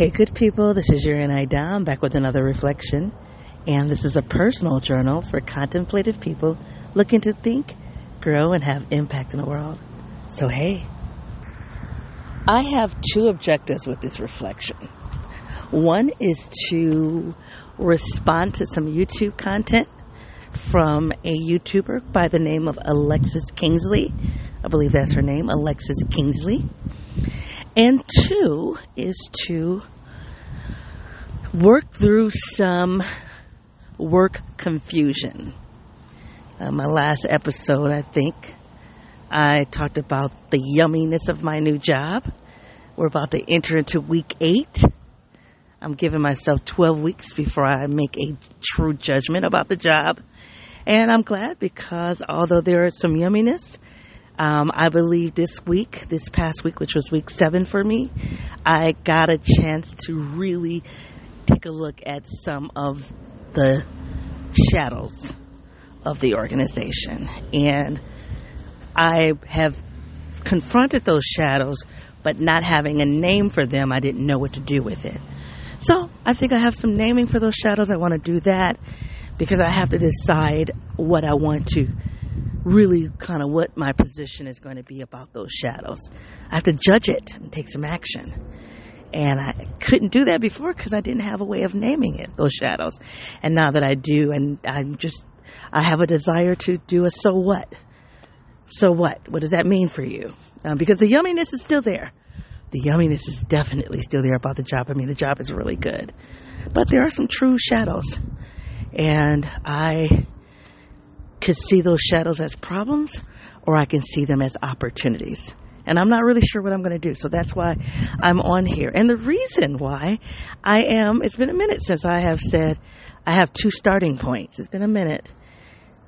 Hey, good people, this is your NI Dom back with another reflection. And this is a personal journal for contemplative people looking to think, grow, and have impact in the world. So, hey, I have two objectives with this reflection. One is to respond to some YouTube content from a YouTuber by the name of Alexis Kingsley. I believe that's her name, Alexis Kingsley. And two is to work through some work confusion. Uh, my last episode, I think, I talked about the yumminess of my new job. We're about to enter into week eight. I'm giving myself 12 weeks before I make a true judgment about the job. And I'm glad because although there is some yumminess, um, I believe this week, this past week, which was week seven for me, I got a chance to really take a look at some of the shadows of the organization. And I have confronted those shadows, but not having a name for them, I didn't know what to do with it. So I think I have some naming for those shadows. I want to do that because I have to decide what I want to really kind of what my position is going to be about those shadows. I have to judge it and take some action. And I couldn't do that before because I didn't have a way of naming it, those shadows. And now that I do, and I'm just, I have a desire to do a so what. So what? What does that mean for you? Um, because the yumminess is still there. The yumminess is definitely still there about the job. I mean, the job is really good. But there are some true shadows. And I could see those shadows as problems or I can see them as opportunities and I'm not really sure what I'm going to do. So that's why I'm on here. And the reason why I am, it's been a minute since I have said I have two starting points. It's been a minute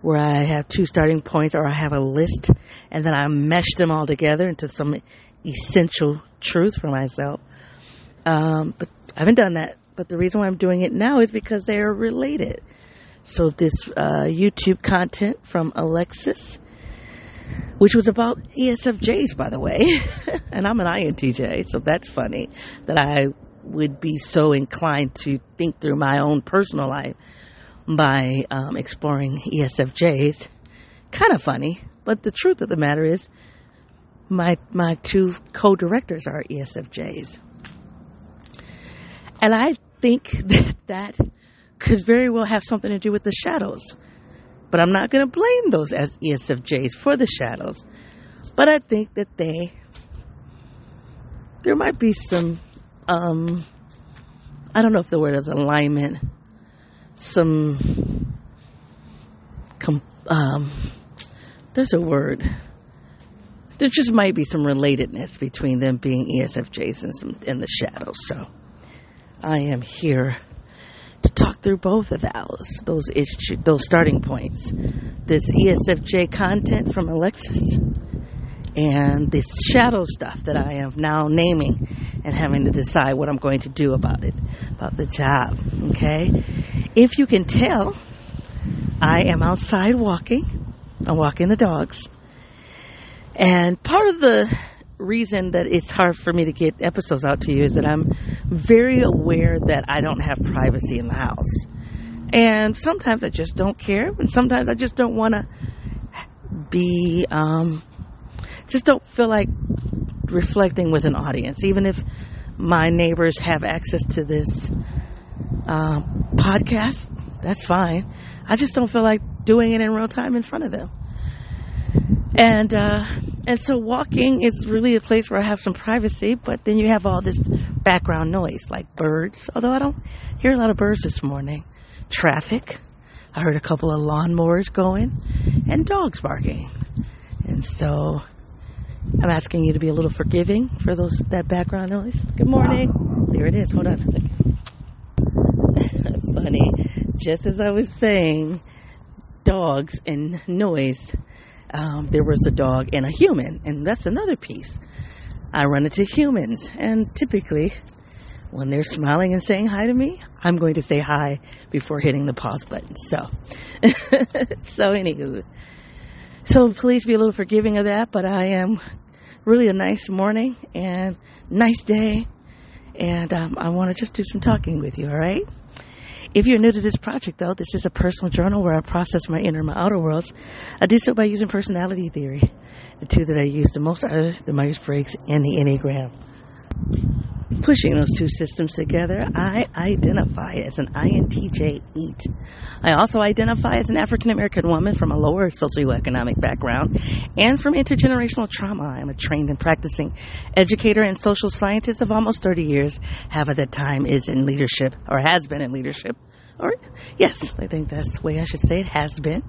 where I have two starting points or I have a list and then I mesh them all together into some essential truth for myself. Um, but I haven't done that. But the reason why I'm doing it now is because they are related. So this uh, YouTube content from Alexis which was about ESFJs, by the way. and I'm an INTJ, so that's funny that I would be so inclined to think through my own personal life by um, exploring ESFJs. Kind of funny, but the truth of the matter is, my my two co-directors are ESFJs, and I think that that could very well have something to do with the shadows but I'm not going to blame those as ESFJs for the shadows. But I think that they, there might be some, um, I don't know if the word is alignment, some, com, um, there's a word. There just might be some relatedness between them being ESFJs and some in the shadows. So I am here to talk through both of those, those issues, those starting points. This ESFJ content from Alexis and this shadow stuff that I am now naming and having to decide what I'm going to do about it, about the job. Okay? If you can tell, I am outside walking. I'm walking the dogs. And part of the reason that it's hard for me to get episodes out to you is that I'm very aware that I don't have privacy in the house. And sometimes I just don't care, and sometimes I just don't want to be, um, just don't feel like reflecting with an audience, even if my neighbors have access to this uh, podcast. That's fine. I just don't feel like doing it in real time in front of them. And uh, and so walking is really a place where I have some privacy, but then you have all this background noise like birds, although I don't hear a lot of birds this morning. Traffic. I heard a couple of lawnmowers going and dogs barking. And so I'm asking you to be a little forgiving for those that background noise. Good morning. There it is. Hold on a second. Funny. Just as I was saying, dogs and noise um, there was a dog and a human, and that's another piece. I run into humans, and typically, when they're smiling and saying hi to me, I'm going to say hi before hitting the pause button. So, so anywho, so please be a little forgiving of that. But I am really a nice morning and nice day, and um, I want to just do some talking with you, all right? If you're new to this project, though, this is a personal journal where I process my inner and my outer worlds. I do so by using personality theory. The two that I use the most are the Myers Briggs and the Enneagram. Pushing those two systems together, I identify as an INTJ 8. I also identify as an African American woman from a lower socioeconomic background and from intergenerational trauma. I'm a trained and practicing educator and social scientist of almost 30 years. Half of that time is in leadership, or has been in leadership. Or, yes, I think that's the way I should say it, has been.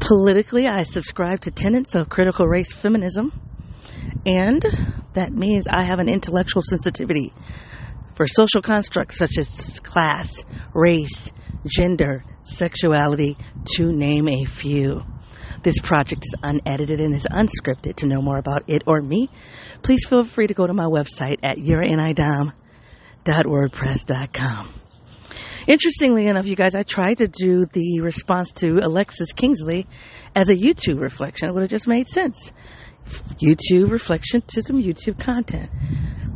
Politically, I subscribe to tenets of critical race feminism and that means I have an intellectual sensitivity for social constructs such as class, race, gender, sexuality, to name a few. This project is unedited and is unscripted. To know more about it or me, please feel free to go to my website at yourinidom.wordpress.com. Interestingly enough, you guys, I tried to do the response to Alexis Kingsley as a YouTube reflection. It would have just made sense. YouTube reflection to some YouTube content.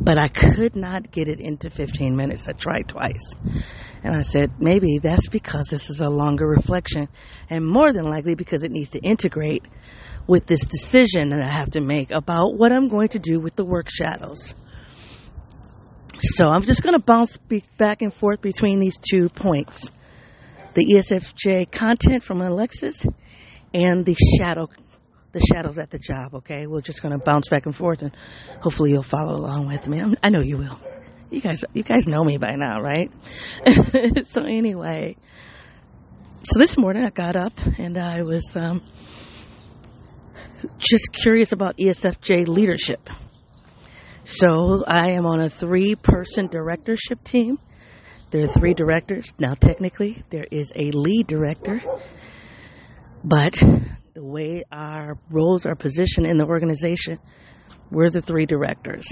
But I could not get it into 15 minutes. I tried twice. And I said, maybe that's because this is a longer reflection, and more than likely because it needs to integrate with this decision that I have to make about what I'm going to do with the work shadows. So I'm just going to bounce back and forth between these two points the ESFJ content from Alexis and the shadow the shadows at the job, okay? We're just going to bounce back and forth and hopefully you'll follow along with me. I know you will. You guys, you guys know me by now, right? so anyway, so this morning I got up and I was, um, just curious about ESFJ leadership. So I am on a three person directorship team. There are three directors. Now technically there is a lead director, but the way our roles are positioned in the organization, we're the three directors.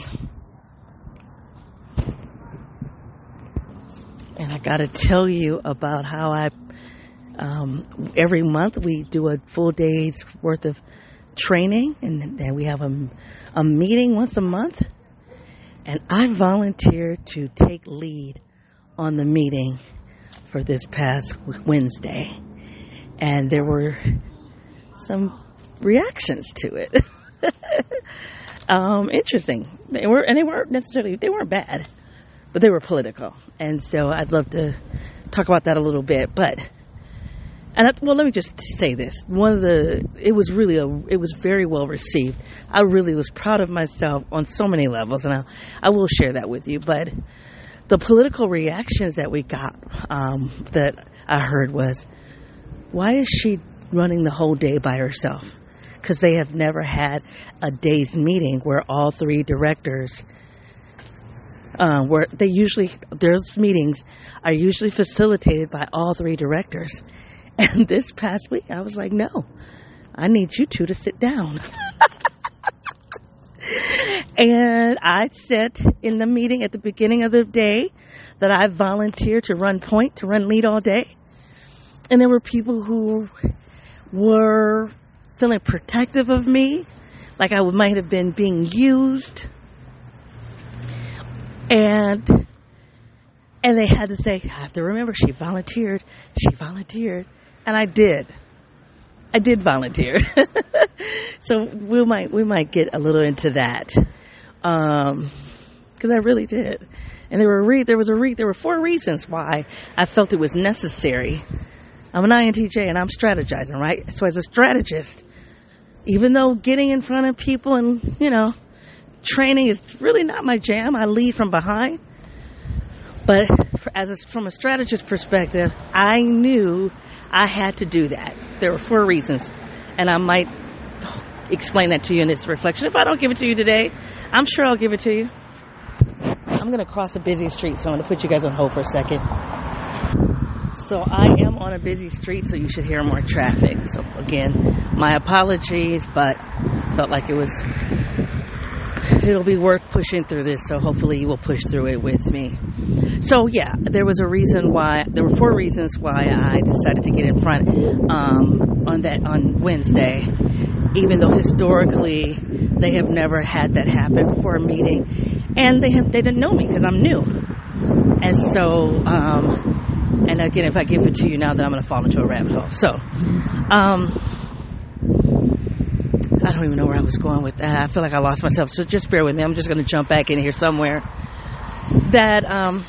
And I got to tell you about how I, um, every month we do a full day's worth of training, and then we have a, a meeting once a month. And I volunteered to take lead on the meeting for this past Wednesday. And there were some reactions to it. um, interesting. They were, and they weren't necessarily, they weren't bad, but they were political. And so I'd love to talk about that a little bit. But, and I, well, let me just say this. One of the, it was really a, it was very well received. I really was proud of myself on so many levels, and I, I will share that with you. But the political reactions that we got, um, that I heard was, why is she running the whole day by herself because they have never had a day's meeting where all three directors uh, where they usually those meetings are usually facilitated by all three directors. And this past week i was like no i need you two to sit down. And i said in the meeting at the beginning of the day that i volunteered to run point to run lead all day. And there were people who were feeling protective of me, like I might have been being used. And and they had to say, I have to remember she volunteered. She volunteered. And I did. I did volunteer. so we might we might get a little into that. Um because I really did. And there were re- there was a re- there were four reasons why I felt it was necessary I'm an INTJ and I'm strategizing, right? So as a strategist, even though getting in front of people and, you know, training is really not my jam, I lead from behind. But as a, from a strategist perspective, I knew I had to do that. There were four reasons. And I might explain that to you in this reflection. If I don't give it to you today, I'm sure I'll give it to you. I'm going to cross a busy street, so I'm going to put you guys on hold for a second. So I am on a busy street, so you should hear more traffic. So again, my apologies, but felt like it was it'll be worth pushing through this. So hopefully you will push through it with me. So yeah, there was a reason why there were four reasons why I decided to get in front um, on that on Wednesday, even though historically they have never had that happen for a meeting and they have they didn't know me because I'm new. And so, um, and again, if I give it to you now, then I'm going to fall into a rabbit hole. So, um, I don't even know where I was going with that. I feel like I lost myself. So just bear with me. I'm just going to jump back in here somewhere. That um,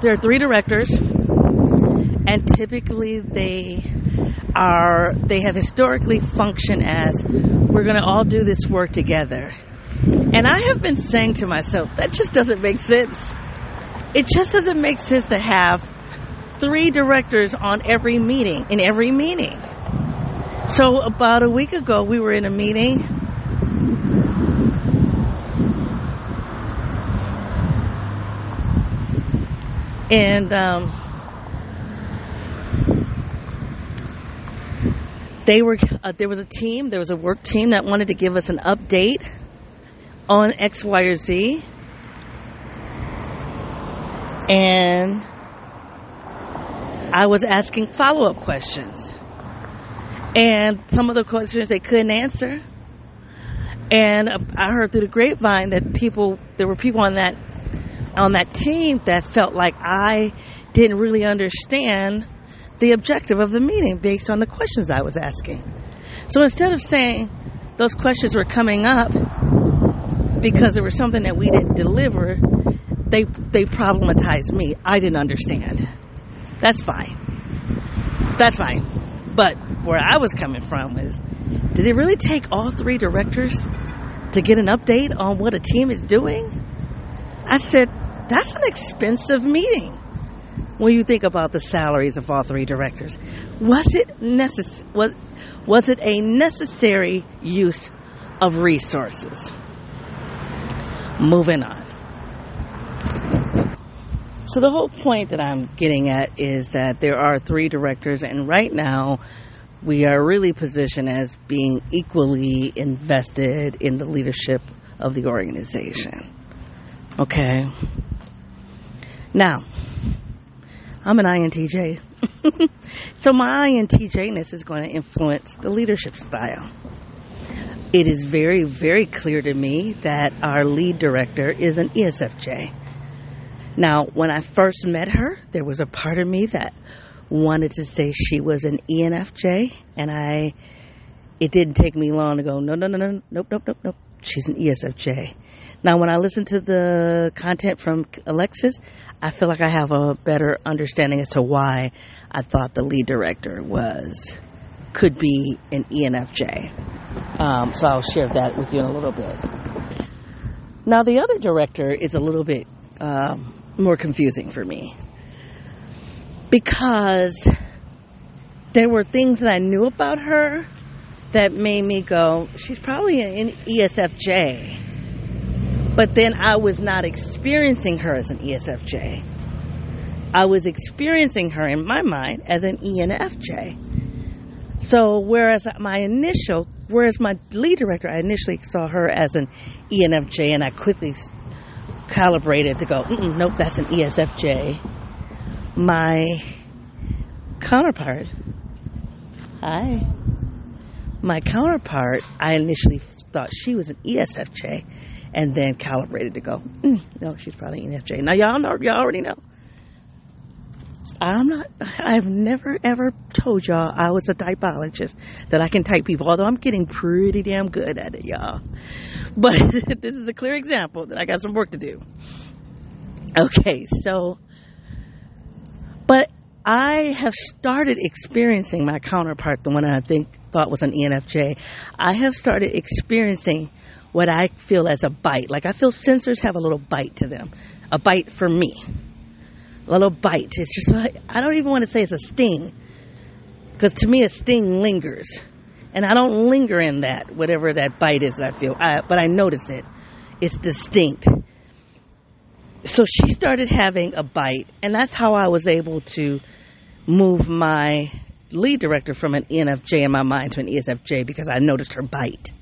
there are three directors, and typically they are they have historically functioned as we're going to all do this work together. And I have been saying to myself that just doesn't make sense. It just doesn't make sense to have three directors on every meeting in every meeting. So about a week ago, we were in a meeting. And um, they were uh, there was a team, there was a work team that wanted to give us an update on X, Y, or Z, and I was asking follow up questions and some of the questions they couldn't answer. And uh, I heard through the grapevine that people, there were people on that, on that team that felt like I didn't really understand the objective of the meeting based on the questions I was asking. So instead of saying those questions were coming up because there was something that we didn't deliver, they, they problematized me. I didn't understand. That's fine. That's fine. But where I was coming from is, did it really take all three directors to get an update on what a team is doing? I said, that's an expensive meeting when you think about the salaries of all three directors. Was it necess- was, was it a necessary use of resources? Moving on. So the whole point that I'm getting at is that there are three directors, and right now we are really positioned as being equally invested in the leadership of the organization. Okay. Now, I'm an INTJ. so my INTJness is going to influence the leadership style. It is very, very clear to me that our lead director is an ESFJ. Now, when I first met her, there was a part of me that wanted to say she was an ENFJ, and I, it didn't take me long to go, no, no, no, no, nope, nope, nope, nope. She's an ESFJ. Now, when I listen to the content from Alexis, I feel like I have a better understanding as to why I thought the lead director was, could be an ENFJ. Um, so I'll share that with you in a little bit. Now, the other director is a little bit um, more confusing for me because there were things that I knew about her that made me go, she's probably an ESFJ. But then I was not experiencing her as an ESFJ. I was experiencing her in my mind as an ENFJ. So whereas my initial, whereas my lead director, I initially saw her as an ENFJ and I quickly calibrated to go, nope, that's an ESFJ. My counterpart, hi, my counterpart, I initially thought she was an ESFJ and then calibrated to go, mm, no, she's probably an ESFJ. Now y'all know, y'all already know. I'm not, I've never ever told y'all I was a typologist, that I can type people, although I'm getting pretty damn good at it, y'all. But this is a clear example that I got some work to do. Okay, so, but I have started experiencing my counterpart, the one I think thought was an ENFJ. I have started experiencing what I feel as a bite. Like I feel sensors have a little bite to them, a bite for me a little bite. It's just like, I don't even want to say it's a sting. Because to me, a sting lingers. And I don't linger in that, whatever that bite is I feel. I, but I notice it. It's distinct. So she started having a bite. And that's how I was able to move my lead director from an ENFJ in my mind to an ESFJ because I noticed her bite.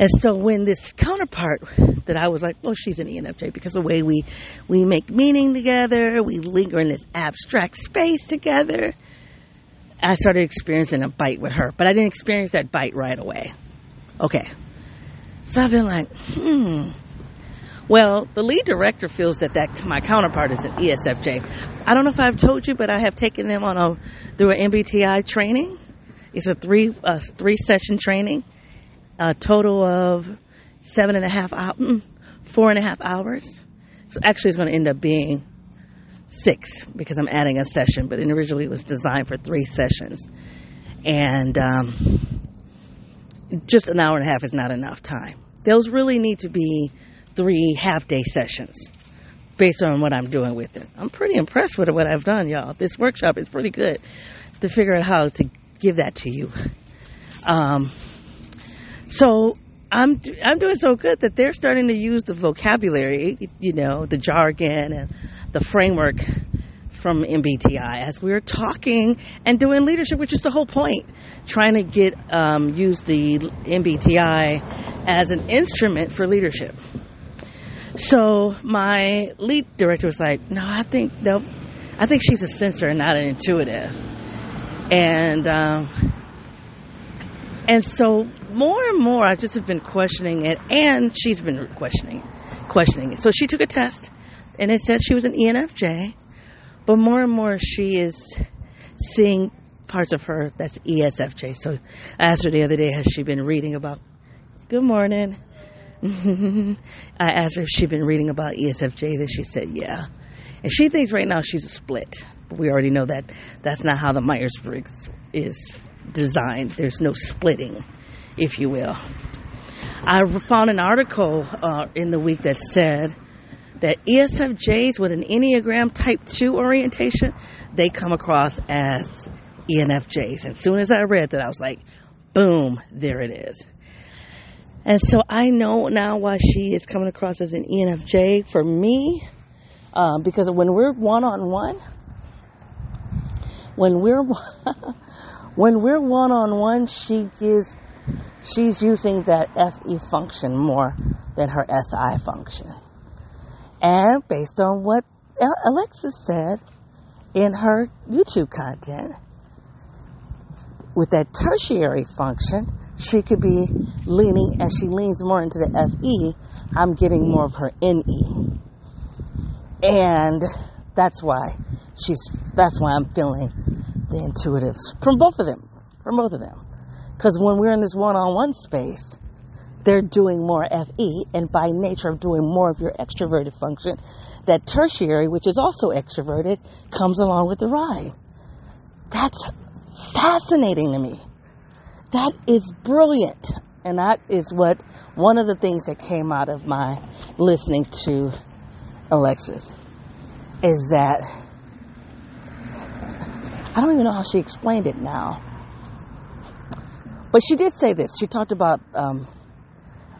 And so when this counterpart that I was like, well, she's an ENFJ because the way we, we make meaning together, we linger in this abstract space together. I started experiencing a bite with her, but I didn't experience that bite right away. Okay. So I've been like, hmm, Well, the lead director feels that, that my counterpart is an ESFJ. I don't know if I've told you, but I have taken them on a through an MBTI training. It's a three three session training, a total of seven and a half hours, mm, four and a half hours. So actually, it's going to end up being six because I'm adding a session. But originally, it was designed for three sessions, and um, just an hour and a half is not enough time. Those really need to be three half day sessions based on what I'm doing with it. I'm pretty impressed with what I've done, y'all. This workshop is pretty good to figure out how to give that to you. Um, so I'm I'm doing so good that they're starting to use the vocabulary, you know, the jargon and the framework from MBTI as we are talking and doing leadership, which is the whole point. Trying to get um, use the MBTI as an instrument for leadership. So my lead director was like, "No, I think no, I think she's a sensor and not an intuitive." And um, and so more and more, I just have been questioning it, and she's been questioning, questioning it. So she took a test, and it said she was an ENFJ, but more and more she is seeing parts of her that's ESFJ. So I asked her the other day, has she been reading about? Good morning. I asked her if she'd been reading about ESFJs, and she said, yeah. And she thinks right now she's a split. But we already know that that's not how the Myers Briggs is designed. There's no splitting, if you will. I found an article uh, in the week that said that ESFJs with an Enneagram Type 2 orientation, they come across as ENFJs. And as soon as I read that, I was like, boom, there it is. And so I know now why she is coming across as an ENFJ for me, um, because when we're one on one, when we're when we're one on one, she gives she's using that FE function more than her SI function, and based on what Alexis said in her YouTube content, with that tertiary function she could be leaning, as she leans more into the FE, I'm getting more of her NE. And that's why she's, that's why I'm feeling the intuitives from both of them, from both of them. Because when we're in this one on one space, they're doing more FE, and by nature of doing more of your extroverted function, that tertiary, which is also extroverted, comes along with the ride. That's fascinating to me. That is brilliant. And that is what one of the things that came out of my listening to Alexis is that I don't even know how she explained it now. But she did say this. She talked about um,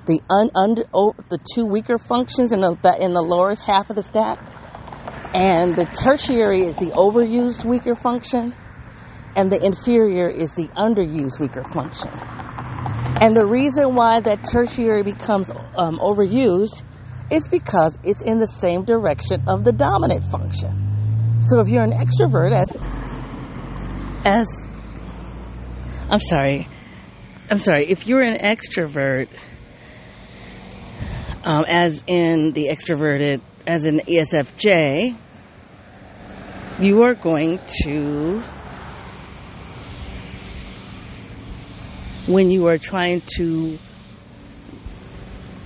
the un, under oh, the two weaker functions in the in the lower half of the stack, and the tertiary is the overused weaker function, and the inferior is the underused weaker function. And the reason why that tertiary becomes um, overused is because it's in the same direction of the dominant function. So if you're an extrovert, as, as I'm sorry, I'm sorry, if you're an extrovert, um, as in the extroverted, as in ESFJ, you are going to when you are trying to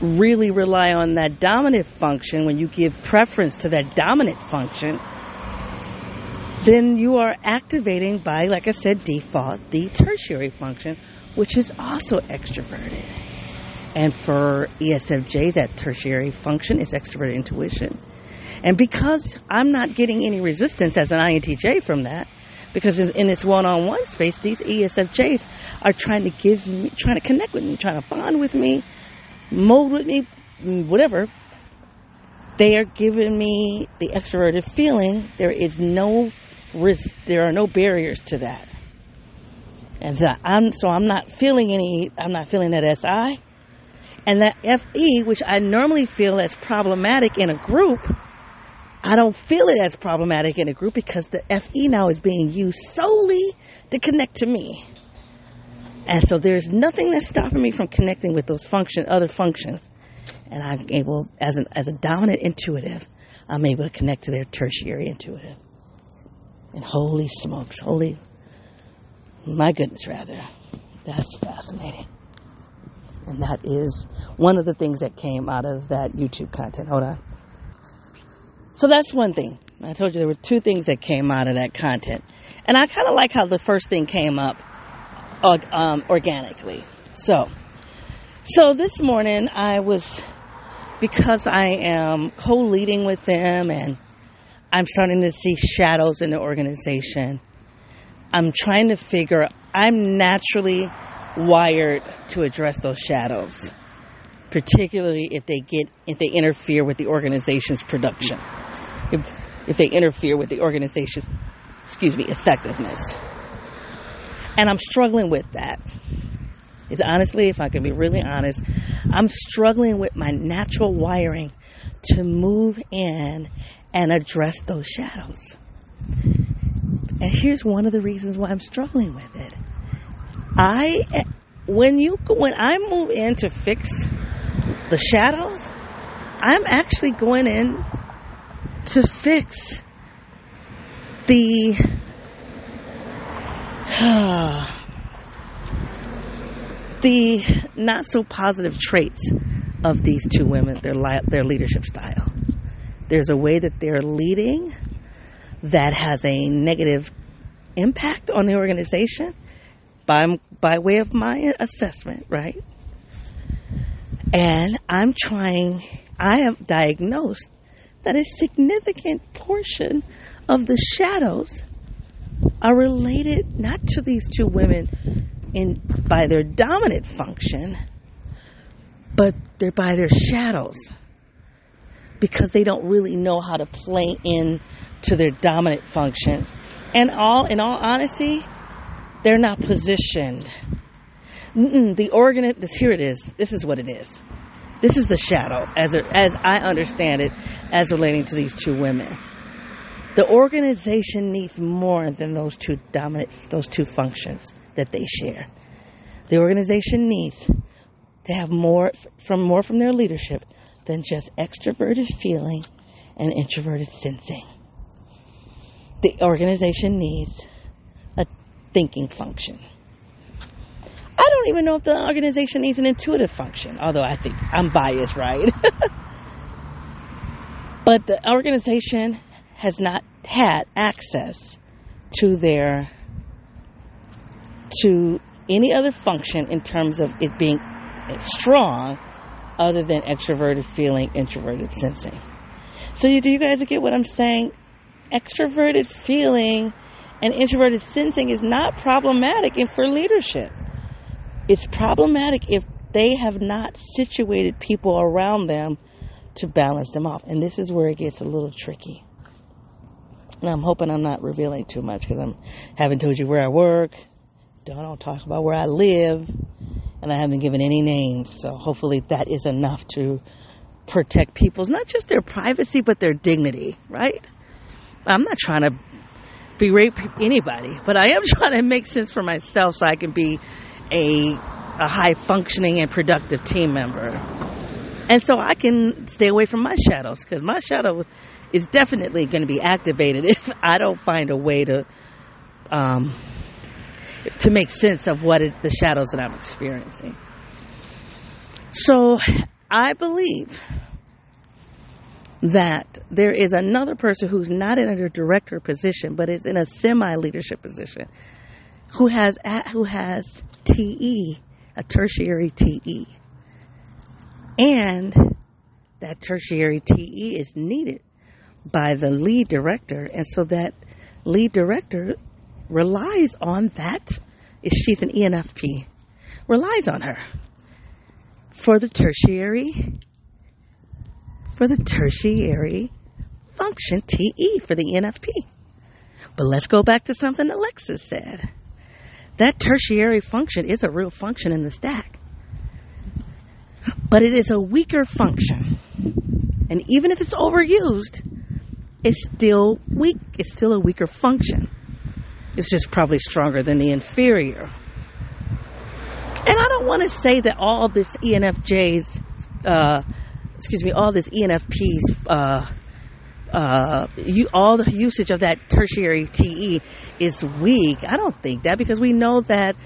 really rely on that dominant function, when you give preference to that dominant function, then you are activating by, like I said, default, the tertiary function, which is also extroverted. And for ESFJ, that tertiary function is extroverted intuition. And because I'm not getting any resistance as an INTJ from that, because in, in this one-on-one space, these ESFJs are trying to give me, trying to connect with me, trying to bond with me, mold with me, whatever. They are giving me the extroverted feeling. There is no risk. There are no barriers to that. And so I'm, so I'm not feeling any, I'm not feeling that SI. And that FE, which I normally feel as problematic in a group, I don't feel it as problematic in a group because the FE now is being used solely to connect to me. And so there's nothing that's stopping me from connecting with those function, other functions. And I'm able, as an as a dominant intuitive, I'm able to connect to their tertiary intuitive. And holy smokes, holy, my goodness, rather, that's fascinating. And that is one of the things that came out of that YouTube content. Hold on. So that's one thing. I told you there were two things that came out of that content. And I kind of like how the first thing came up um, organically. So, so this morning I was, because I am co-leading with them and I'm starting to see shadows in the organization. I'm trying to figure, I'm naturally wired to address those shadows, particularly if they get, if they interfere with the organization's production. If, if they interfere with the organization's, excuse me, effectiveness. And I'm struggling with that. Is honestly, if I can be really honest, I'm struggling with my natural wiring to move in and address those shadows. And here's one of the reasons why I'm struggling with it. I, when you, when I move in to fix the shadows, I'm actually going in to fix the the not so positive traits of these two women, their their leadership style. There's a way that they're leading that has a negative impact on the organization by by way of my assessment, right? And I'm trying I have diagnosed that a significant portion of the shadows are related not to these two women in by their dominant function, but they're by their shadows because they don't really know how to play in to their dominant functions. And all in all honesty, they're not positioned. Mm-mm, the organ, this here it is. This is what it is. This is the shadow, as as I understand it, as relating to these two women. The organization needs more than those two dominant, those two functions that they share. The organization needs to have more from more from their leadership than just extroverted feeling and introverted sensing. The organization needs a thinking function. I don't even know if the organization needs an intuitive function, although I think I'm biased, right? but the organization has not had access to their to any other function in terms of it being strong other than extroverted feeling, introverted sensing. So you, do you guys get what I'm saying? Extroverted feeling and introverted sensing is not problematic for leadership. It's problematic if they have not situated people around them to balance them off. And this is where it gets a little tricky. And I'm hoping I'm not revealing too much because I haven't told you where I work. Don't talk about where I live. And I haven't given any names. So hopefully that is enough to protect people's, not just their privacy, but their dignity, right? I'm not trying to berate anybody, but I am trying to make sense for myself so I can be a, a high functioning and productive team member. And so I can stay away from my shadows because my shadow is definitely going to be activated if I don't find a way to um, to make sense of what it, the shadows that I'm experiencing. So I believe that there is another person who's not in a director position, but is in a semi leadership position, who has who has TE, a tertiary TE, and that tertiary TE is needed by the lead director. And so that lead director relies on that. If she's an ENFP, relies on her for the tertiary, for the tertiary function, TE for the ENFP. But let's go back to something Alexis said. That tertiary function is a real function in the stack. But it is a weaker function. And even if it's overused, it's still weak. It's still a weaker function. It's just probably stronger than the inferior. And I don't want to say that all this ENFJ's uh, excuse me, all this ENFP's, uh, uh, you, all the usage of that tertiary TE is weak. I don't think that because we know that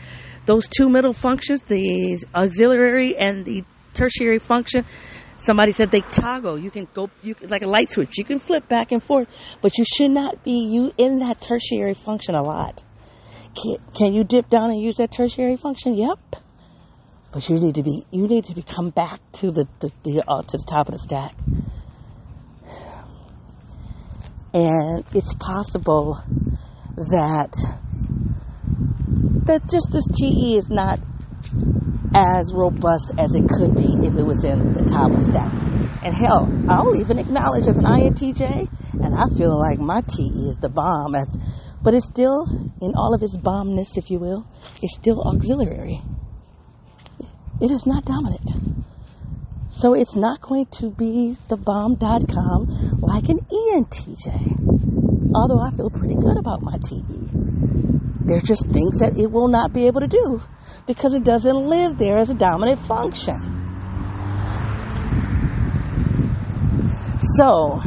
those two middle functions, the auxiliary and the tertiary function, somebody said they toggle. You can go, you like a light switch. You can flip back and forth, but you should not be you in that tertiary function a lot. Can, can you dip down and use that tertiary function? Yep. But you need to be, you need to be come back to the, the, the uh, to the top of the stack. And it's possible that that just this TE is not as robust as it could be if it was in the top of the stack. And hell, I'll even acknowledge as an INTJ, and I feel like my TE is the bomb. As, but it's still, in all of its bombness, if you will, it's still auxiliary. It is not dominant. So it's not going to be the bomb.com like an ENTJ. Although I feel pretty good about my TE. There's just things that it will not be able to do because it doesn't live there as a dominant function. So,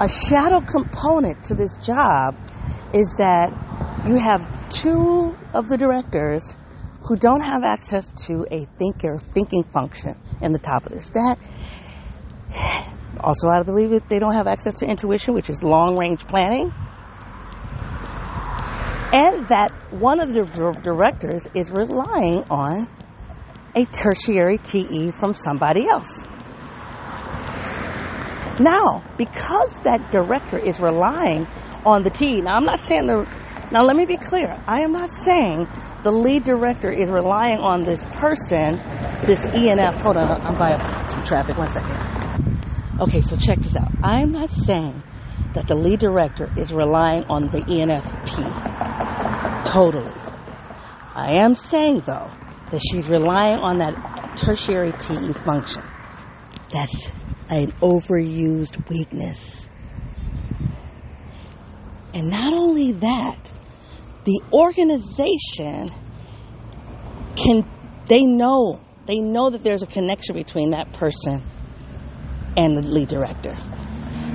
a shadow component to this job is that you have two of the directors who don't have access to a thinker thinking function in the top of their stack. Also, I believe that they don't have access to intuition, which is long range planning and that one of the directors is relying on a tertiary TE from somebody else. Now, because that director is relying on the TE, now I'm not saying the, now let me be clear, I am not saying the lead director is relying on this person, this ENF, hold on, I'm by some traffic, one second. Okay, so check this out. I'm not saying that the lead director is relying on the ENFP totally. I am saying though that she's relying on that tertiary TE function. That's an overused weakness. And not only that, the organization can, they know, they know that there's a connection between that person and the lead director.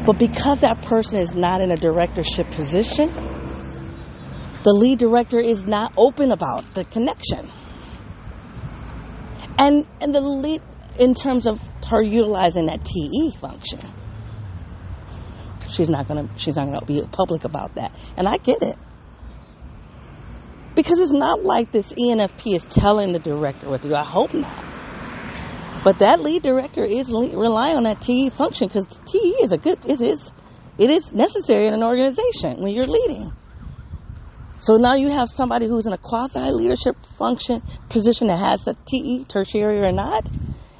But because that person is not in a directorship position, the lead director is not open about the connection. And and the lead in terms of her utilizing that TE function. She's not gonna she's not gonna be public about that. And I get it. Because it's not like this ENFP is telling the director what to do. I hope not. But that lead director is relying on that TE function because TE is a good, it is, it is necessary in an organization when you're leading. So now you have somebody who's in a quasi leadership function position that has a TE, tertiary or not,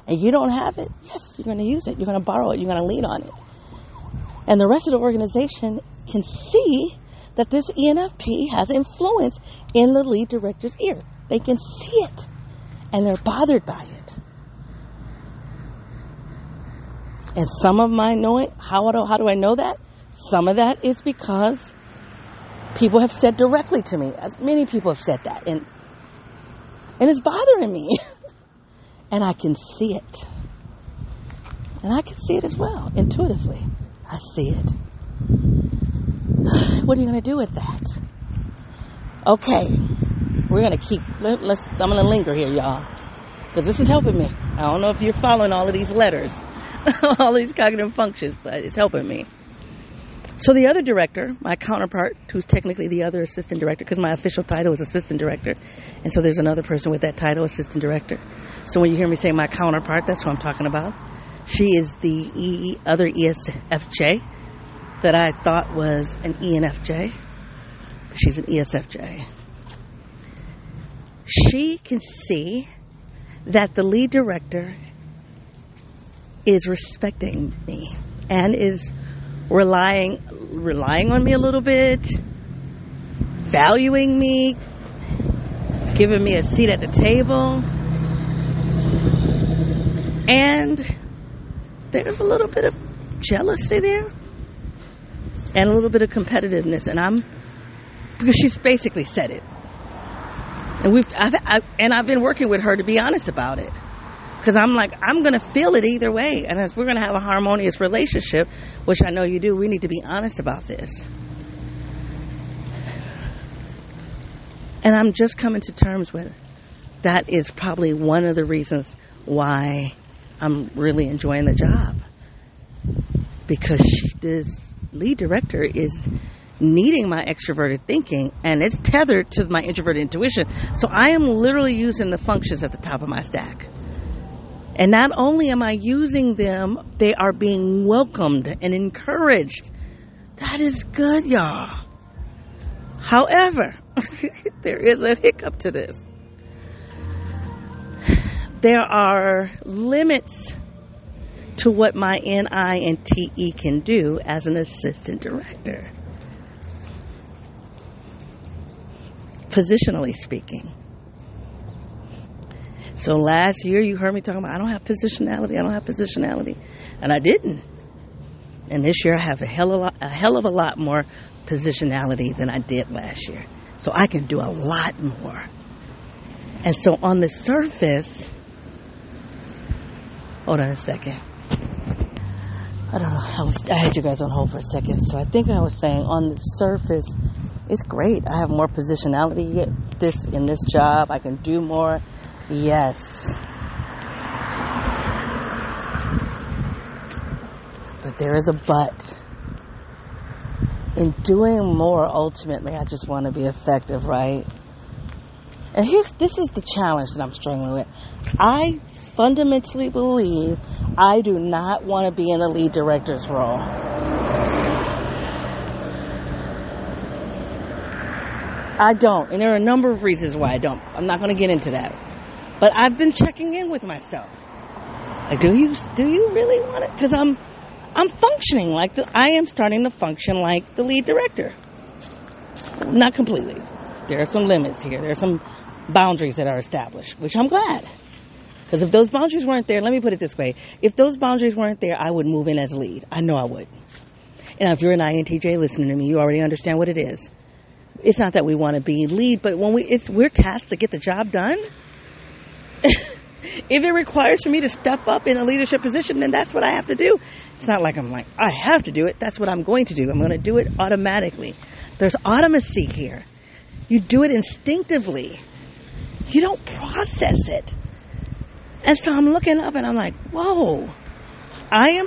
and you don't have it. Yes, you're going to use it. You're going to borrow it. You're going to lean on it. And the rest of the organization can see that this ENFP has influence in the lead director's ear. They can see it, and they're bothered by it. And some of my knowing, how do, how do I know that? Some of that is because people have said directly to me, as many people have said that, and and it's bothering me. and I can see it. And I can see it as well, intuitively. I see it. What are you going to do with that? Okay, we're going to keep, let, us I'm going to linger here, y'all. Because this is helping me. I don't know if you're following all of these letters, all these cognitive functions, but it's helping me. So the other director, my counterpart, who's technically the other assistant director, because my official title is assistant director, and so there's another person with that title, assistant director. So when you hear me say my counterpart, that's what I'm talking about. She is the e- other ESFJ that I thought was an ENFJ. She's an ESFJ. She can see that the lead director is respecting me and is relying relying on me a little bit, valuing me, giving me a seat at the table. And there's a little bit of jealousy there and a little bit of competitiveness and I'm because she's basically said it. And we've I've, I, and I've been working with her to be honest about it. Because I'm like, I'm going to feel it either way. And as we're going to have a harmonious relationship, which I know you do, we need to be honest about this. And I'm just coming to terms with that is probably one of the reasons why I'm really enjoying the job. Because she, this lead director is needing my extroverted thinking and it's tethered to my introverted intuition. So I am literally using the functions at the top of my stack. And not only am I using them, they are being welcomed and encouraged. That is good, y'all. However, there is a hiccup to this. There are limits to what my NI and TE can do as an assistant director. Positionally speaking. So last year you heard me talking about I don't have positionality, I don't have positionality. And I didn't. And this year I have a hell of a, lot, a hell of a lot more positionality than I did last year. So I can do a lot more. And so on the surface, hold on a second. I don't know. I, was, I had you guys on hold for a second. So I think I was saying on the surface, it's great. I have more positionality this in this job. I can do more. Yes. But there is a but. In doing more, ultimately, I just want to be effective, right? And here's this is the challenge that I'm struggling with. I fundamentally believe I do not want to be in the lead director's role. I don't, and there are a number of reasons why I don't. I'm not going to get into that. But I've been checking in with myself. Like, do you do you really want it? Because I'm I'm functioning like the, I am starting to function like the lead director. Not completely. There are some limits here. There are some boundaries that are established, which I'm glad. Because if those boundaries weren't there, let me put it this way: if those boundaries weren't there, I would move in as a lead. I know I would. And if you're an INTJ listening to me, you already understand what it is. It's not that we want to be lead, but when we it's we're tasked to get the job done. if it requires for me to step up in a leadership position, then that's what I have to do. It's not like I'm like, I have to do it. That's what I'm going to do. I'm going to do it automatically. There's automacy here. You do it instinctively. You don't process it. And so I'm looking up and I'm like, whoa, I am,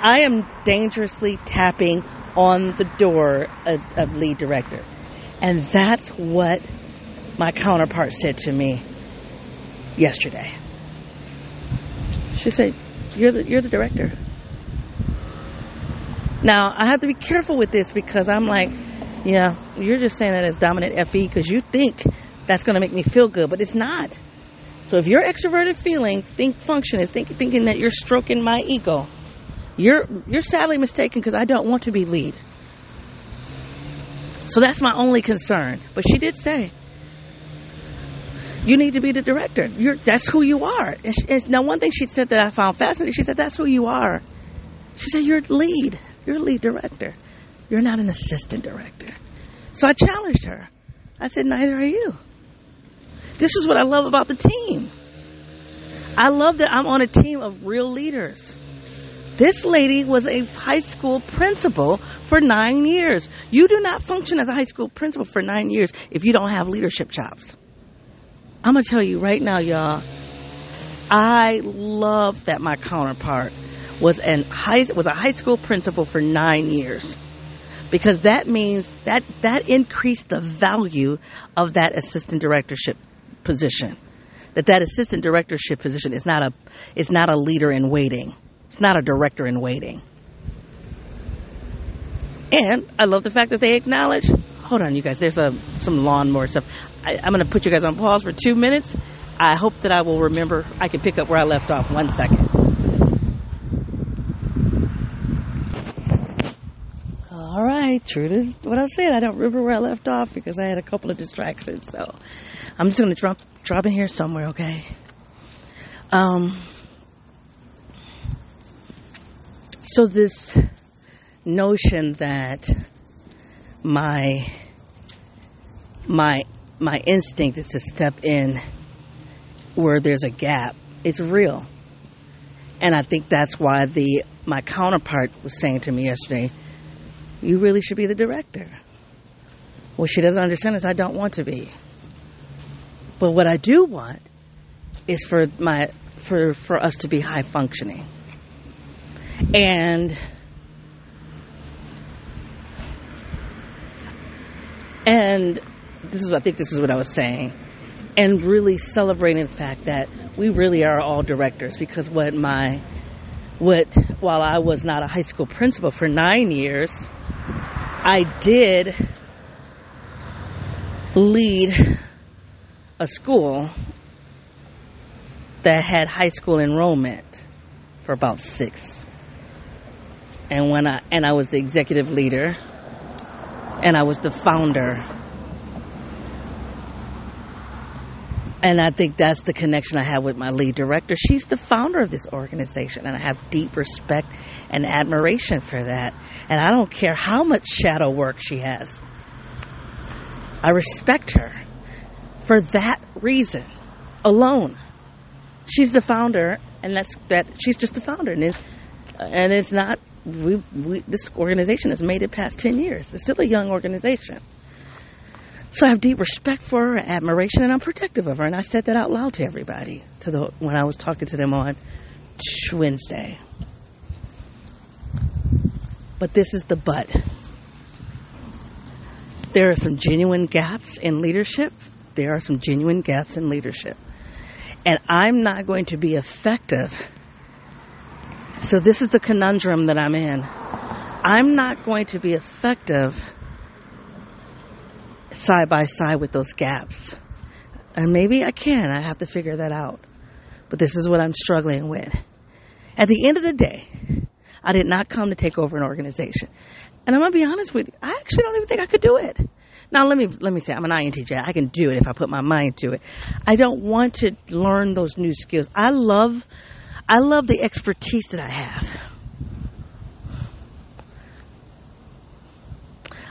I am dangerously tapping on the door of, of lead director. And that's what my counterpart said to me yesterday. She said, "You're the you're the director." Now I have to be careful with this because I'm like, yeah, you're just saying that as dominant FE because you think that's going to make me feel good, but it's not. So if your extroverted feeling, think function is think, thinking that you're stroking my ego, you're you're sadly mistaken because I don't want to be lead. So that's my only concern. But she did say, you need to be the director. You're, that's who you are. And, she, and now, one thing she said that I found fascinating, she said, that's who you are. She said, you're lead. You're lead director. You're not an assistant director. So I challenged her. I said, neither are you. This is what I love about the team. I love that I'm on a team of real leaders. This lady was a high school principal for nine years. You do not function as a high school principal for nine years if you don't have leadership chops. I'm gonna tell you right now, y'all. I love that my counterpart was an high was a high school principal for nine years because that means that that increased the value of that assistant directorship position. That that assistant directorship position is not a is not a leader in waiting. It's not a director in waiting. And I love the fact that they acknowledge. Hold on, you guys. There's a some lawnmower stuff. I, am going to put you guys on pause for two minutes. I hope that I will remember. I can pick up where I left off. One second. All right, true to what I said. I don't remember where I left off because I had a couple of distractions. So I'm just to drop drop in here somewhere. Okay. Um. So this notion that my my my instinct is to step in where there's a gap It's real. And I think that's why the my counterpart was saying to me yesterday, you really should be the director. What she doesn't understand is I don't want to be. But what I do want is for my for for us to be high functioning. And and this is I think this is what I was saying. And really celebrating the fact that we really are all directors because what my what while I was not a high school principal for 9 years, I did lead a school that had high school enrollment for about six. And when I and I was the executive leader and I was the founder. And I think that's the connection I have with my lead director. She's the founder of this organization, and I have deep respect and admiration for that. And I don't care how much shadow work she has. I respect her for that reason alone. She's the founder, and that's that. She's just the founder, and it's, and it's not. We, we this organization has made it past ten years. It's still a young organization. So I have deep respect for her, admiration, and I'm protective of her. And I said that out loud to everybody to the when I was talking to them on Wednesday. But this is the but. There are some genuine gaps in leadership. There are some genuine gaps in leadership. And I'm not going to be effective. So this is the conundrum that I'm in. I'm not going to be effective side by side with those gaps. And maybe I can. I have to figure that out. But this is what I'm struggling with. At the end of the day, I did not come to take over an organization. And I'm gonna be honest with you, I actually don't even think I could do it. Now let me let me say I'm an INTJ. I can do it if I put my mind to it. I don't want to learn those new skills. I love I love the expertise that I have.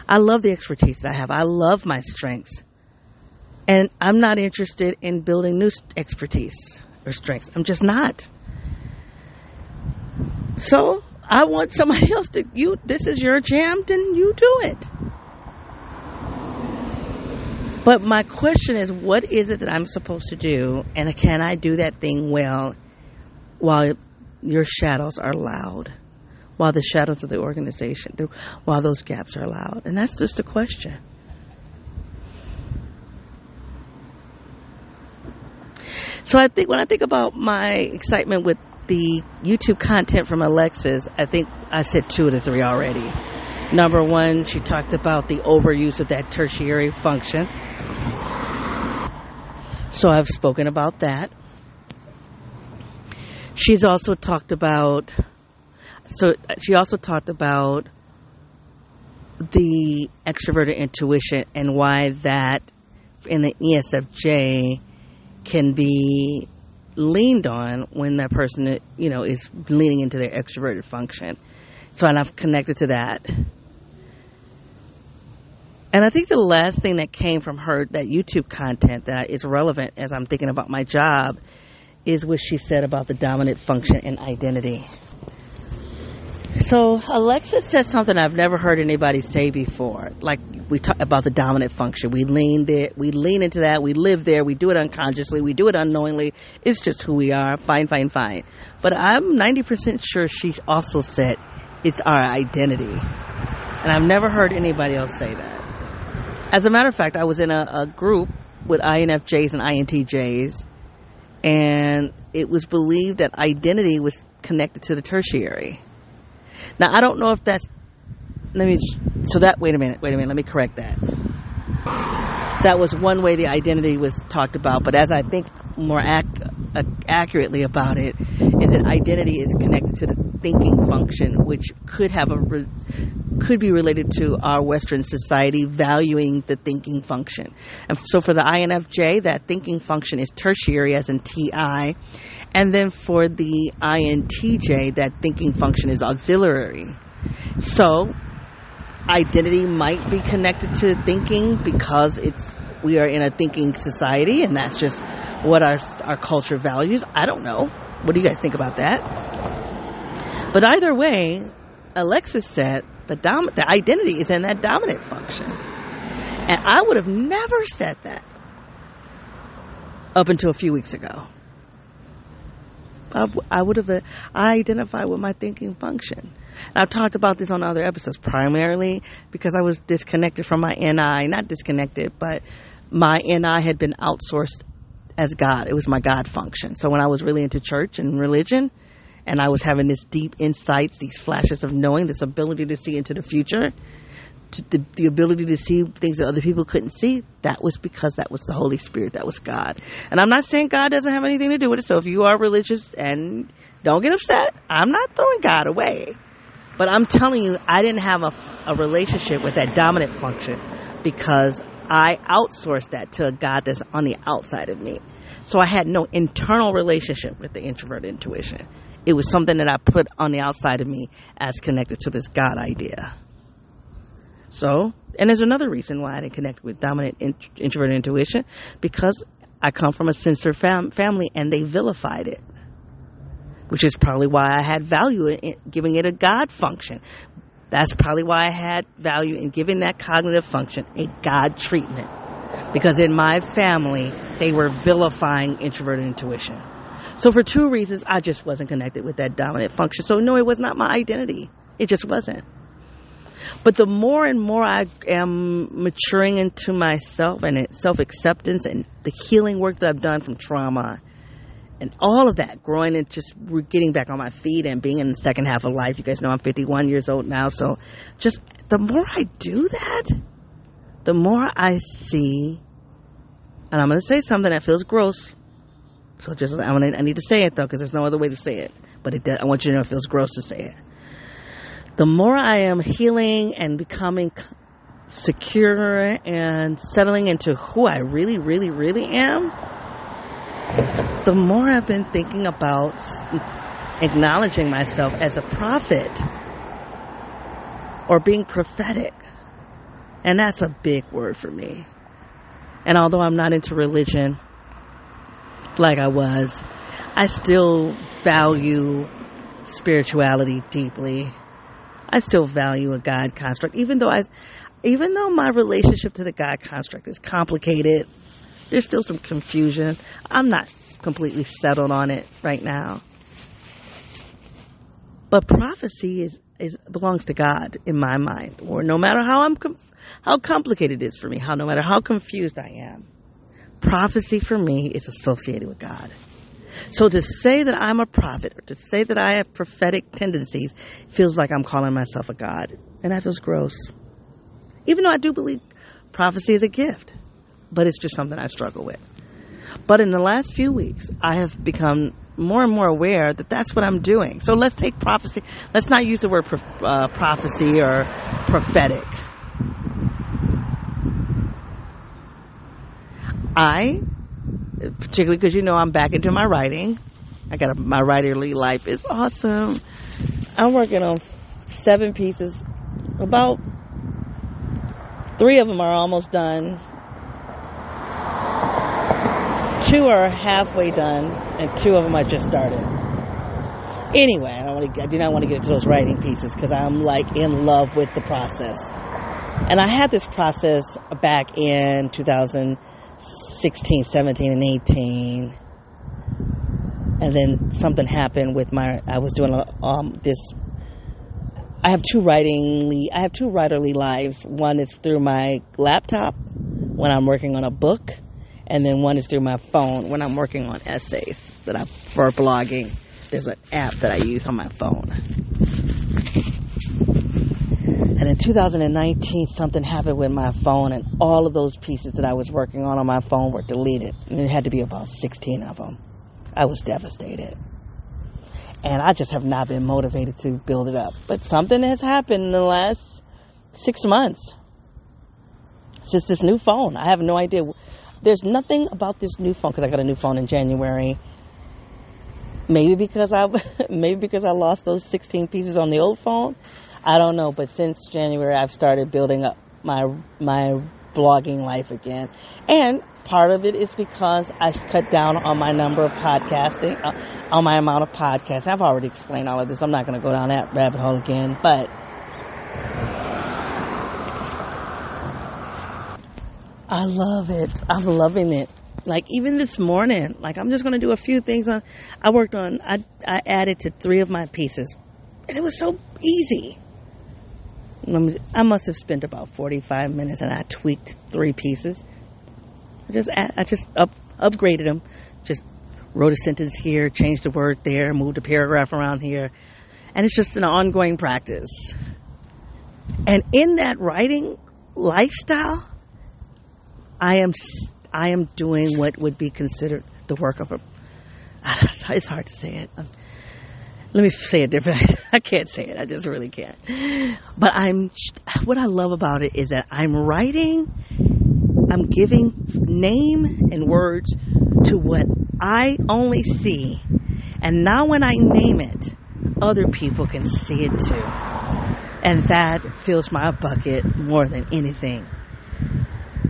I love the expertise that I have. I love my strengths. And I'm not interested in building new expertise or strengths. I'm just not. So I want somebody else to you this is your jam, then you do it. But my question is what is it that I'm supposed to do and can I do that thing well while your shadows are loud? While the shadows of the organization, while those gaps are loud. And that's just a question. So I think when I think about my excitement with the YouTube content from Alexis, I think I said two the three already. Number one, she talked about the overuse of that tertiary function. So I've spoken about that. She's also talked about, so she also talked about the extroverted intuition and why that in the ESFJ can be leaned on when that person, you know, is leaning into their extroverted function. So, and I've connected to that. And I think the last thing that came from her, that YouTube content that is relevant as I'm thinking about my job, is what she said about the dominant function and identity. So Alexis said something I've never heard anybody say before. Like we talk about the dominant function. We lean there, we lean into that, we live there, we do it unconsciously, we do it unknowingly. It's just who we are. Fine, fine, fine. But I'm 90% sure she also said it's our identity. And I've never heard anybody else say that. As a matter of fact, I was in a, a group with INFJs and INTJs, and it was believed that identity was connected to the tertiary. Now, I don't know if that's, let me, so that, wait a minute, wait a minute, let me correct that. That was one way the identity was talked about, but as I think more ac- uh, accurately about it, is that identity is connected to the thinking function, which could have a, re- could be related to our Western society valuing the thinking function. And so for the INFJ, that thinking function is tertiary as in TI. And then for the INTJ, that thinking function is auxiliary. So identity might be connected to thinking because it's we are in a thinking society and that's just what our our culture values. I don't know. What do you guys think about that? But either way, Alexis said the dom- the identity is in that dominant function. And I would have never said that up until a few weeks ago. I, I would have, uh, I identified with my thinking function. And I've talked about this on other episodes, primarily because I was disconnected from my NI, not disconnected, but my NI had been outsourced as God. It was my God function. So when I was really into church and religion, and I was having this deep insights, these flashes of knowing, this ability to see into the future, the, the ability to see things that other people couldn't see, that was because that was the Holy Spirit, that was God. And I'm not saying God doesn't have anything to do with it. So if you are religious and don't get upset, I'm not throwing God away. But I'm telling you, I didn't have a, a relationship with that dominant function because I outsourced that to a God that's on the outside of me. So I had no internal relationship with the introvert intuition. It was something that I put on the outside of me as connected to this God idea. So, and there's another reason why I didn't connect with dominant int- introvert intuition because I come from a sensor fam- family and they vilified it, which is probably why I had value in giving it a God function. That's probably why I had value in giving that cognitive function a God treatment. Because in my family, they were vilifying introverted intuition. So for two reasons, I just wasn't connected with that dominant function. So no, it was not my identity. It just wasn't. But the more and more I am maturing into myself and self acceptance and the healing work that I've done from trauma and all of that, growing and just getting back on my feet and being in the second half of life. You guys know I'm 51 years old now. So just the more I do that, the more I see, and I'm going to say something that feels gross. So just, I, want I need to say it though, because there's no other way to say it. But it, I want you to know it feels gross to say it the more I am healing and becoming secure and settling into who I really, really, really am, the more I've been thinking about acknowledging myself as a prophet or being prophetic. And that's a big word for me. And although I'm not into religion like I was, I still value spirituality deeply I still value a God construct, even though I, even though my relationship to the God construct is complicated. There's still some confusion. I'm not completely settled on it right now. But prophecy is, is belongs to God in my mind, or no matter how I'm how complicated it is for me, how no matter how confused I am, prophecy for me is associated with God. So to say that I'm a prophet or to say that I have prophetic tendencies feels like I'm calling myself a god. And that feels gross. Even though I do believe prophecy is a gift, but it's just something I struggle with. But in the last few weeks, I have become more and more aware that that's what I'm doing. So let's take prophecy. Let's not use the word uh, prophecy or prophetic. I particularly because you know I'm back into my writing. I got a, my writerly life is awesome. I'm working on seven pieces. About three of them are almost done. Two are halfway done, and two of them I just started. Anyway, I don't want to. I do not want to get into those writing pieces because I'm like in love with the process. And I had this process back in 2016, 17, and 18. And then something happened with my, I was doing um, this, I have two writing, I have two writerly lives. One is through my laptop when I'm working on a book, and then one is through my phone when I'm working on essays that I, for blogging. There's an app that I use on my phone. And in 2019, something happened with my phone, and all of those pieces that I was working on on my phone were deleted. And it had to be about 16 of them. I was devastated. And I just have not been motivated to build it up. But something has happened in the last six months since this new phone. I have no idea. There's nothing about this new phone because I got a new phone in January. Maybe because I maybe because I lost those 16 pieces on the old phone. I don't know, but since January, I've started building up my my blogging life again. And part of it is because I cut down on my number of podcasting, uh, on my amount of podcasts. I've already explained all of this. I'm not going to go down that rabbit hole again, but I love it. I'm loving it. Like even this morning, like I'm just going to do a few things on, I worked on, I, I added to three of my pieces and it was so easy. I must have spent about 45 minutes and I tweaked three pieces. I just, I just up, upgraded them. Just wrote a sentence here, changed a word there, moved a paragraph around here. And it's just an ongoing practice. And in that writing lifestyle, I am, I am doing what would be considered the work of a, it's hard to say it um, let me say it different. I can't say it. I just really can't. But I'm, what I love about it is that I'm writing, I'm giving name and words to what I only see. And now when I name it, other people can see it too. And that fills my bucket more than anything.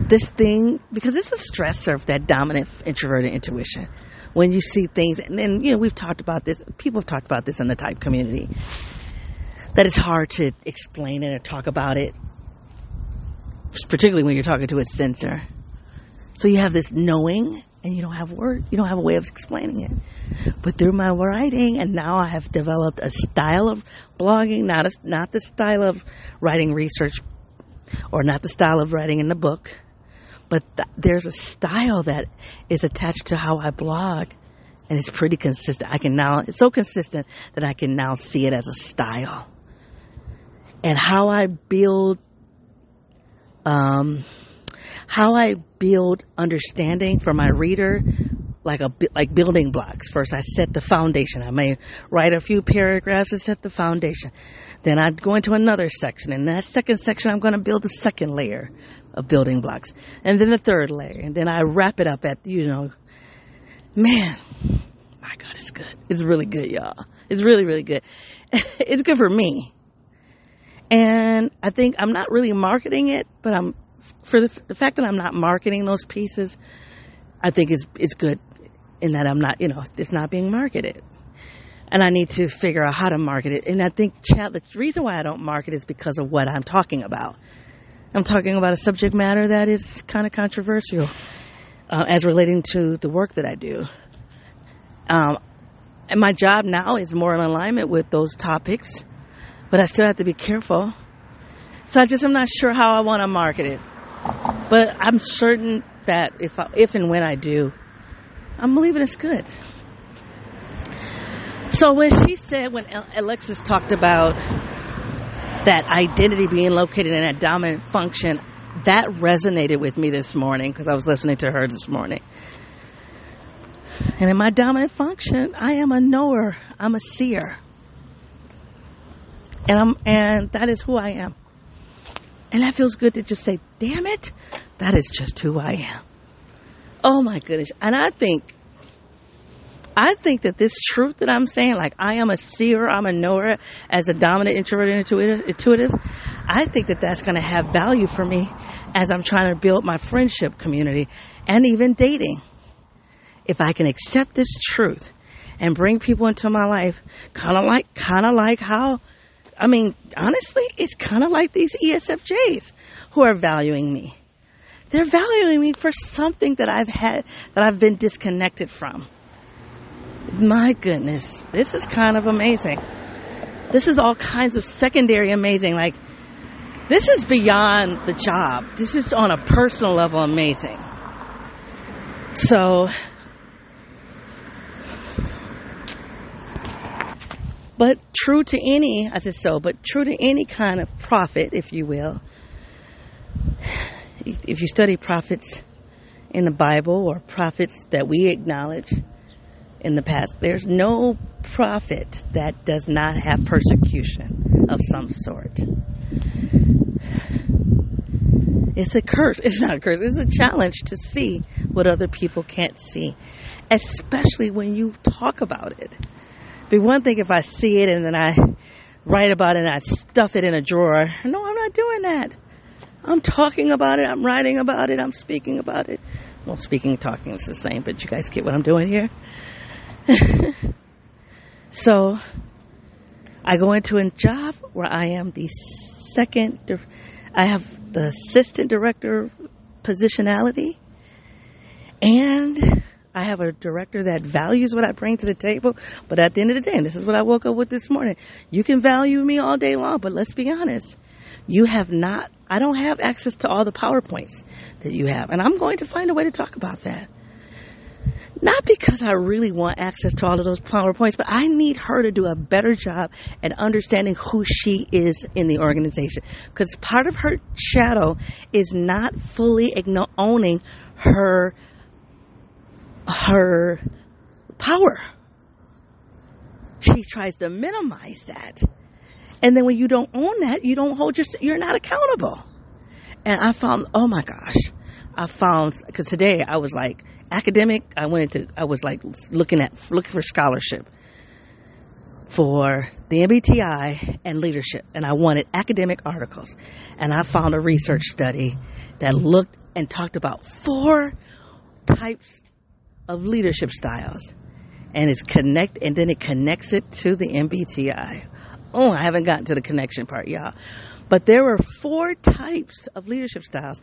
This thing, because it's a stressor of that dominant introverted intuition when you see things, and then, you know, we've talked about this, people have talked about this in the type community, that it's hard to explain it or talk about it, particularly when you're talking to a sensor. So you have this knowing, and you don't have word, you don't have a way of explaining it. But through my writing, and now I have developed a style of blogging, not a, not the style of writing research, or not the style of writing in the book but th- there's a style that is attached to how I blog and it's pretty consistent. I can now, it's so consistent that I can now see it as a style. And how I build, um, how I build understanding for my reader, like a like building blocks. First, I set the foundation. I may write a few paragraphs to set the foundation. Then I go into another section. In that second section, I'm going to build a second layer of building blocks. And then the third layer. And then I wrap it up at, you know, man, my God, it's good. It's really good, y'all. It's really, really good. it's good for me. And I think I'm not really marketing it, but I'm, for the, the fact that I'm not marketing those pieces, I think it's, it's good in that I'm not, you know, it's not being marketed. And I need to figure out how to market it. And I think the reason why I don't market is because of what I'm talking about. I'm talking about a subject matter that is kind of controversial uh, as relating to the work that I do. Um, and my job now is more in alignment with those topics, but I still have to be careful. So I just am not sure how I want to market it, but I'm certain that if I, if and when I do, I'm believing it's good. So when she said, when Alexis talked about that identity being located in that dominant function, that resonated with me this morning because I was listening to her this morning. And in my dominant function, I am a knower. I'm a seer. And I'm and that is who I am. And that feels good to just say, damn it, that is just who I am. Oh my goodness. And I think I think that this truth that I'm saying, like I am a seer, I'm a knower as a dominant introvert intuitive, intuitive I think that that's going to have value for me as I'm trying to build my friendship community and even dating. If I can accept this truth and bring people into my life, kind of like, kind of like how, I mean, honestly, it's kind of like these ESFJs who are valuing me. They're valuing me for something that I've had, that I've been disconnected from my goodness, this is kind of amazing. This is all kinds of secondary amazing. Like, this is beyond the job. This is on a personal level amazing. So, but true to any, I said so, but true to any kind of prophet, if you will, if you study prophets in the Bible or prophets that we acknowledge, in the past. There's no prophet that does not have persecution of some sort. It's a curse. It's not a curse. It's a challenge to see what other people can't see, especially when you talk about it. Be one thing if I see it and then I write about it and I stuff it in a drawer. No, I'm not doing that. I'm talking about it. I'm writing about it. I'm speaking about it. Well, speaking talking is the same, but you guys get what I'm doing here. so, I go into a job where I am the second, I have the assistant director positionality, and I have a director that values what I bring to the table. But at the end of the day, and this is what I woke up with this morning, you can value me all day long, but let's be honest. You have not, I don't have access to all the PowerPoints that you have. And I'm going to find a way to talk about that. Not because I really want access to all of those PowerPoints, but I need her to do a better job at understanding who she is in the organization. Because part of her shadow is not fully owning her her power. She tries to minimize that. And then when you don't own that, you don't hold your, you're not accountable. And I found, oh my gosh, I found, cause today I was like, academic, I went into, I was like looking at, looking for scholarship for the MBTI and leadership. And I wanted academic articles. And I found a research study that looked and talked about four types of leadership styles. And it's connect, and then it connects it to the MBTI. Oh, I haven't gotten to the connection part, y'all. But there were four types of leadership styles.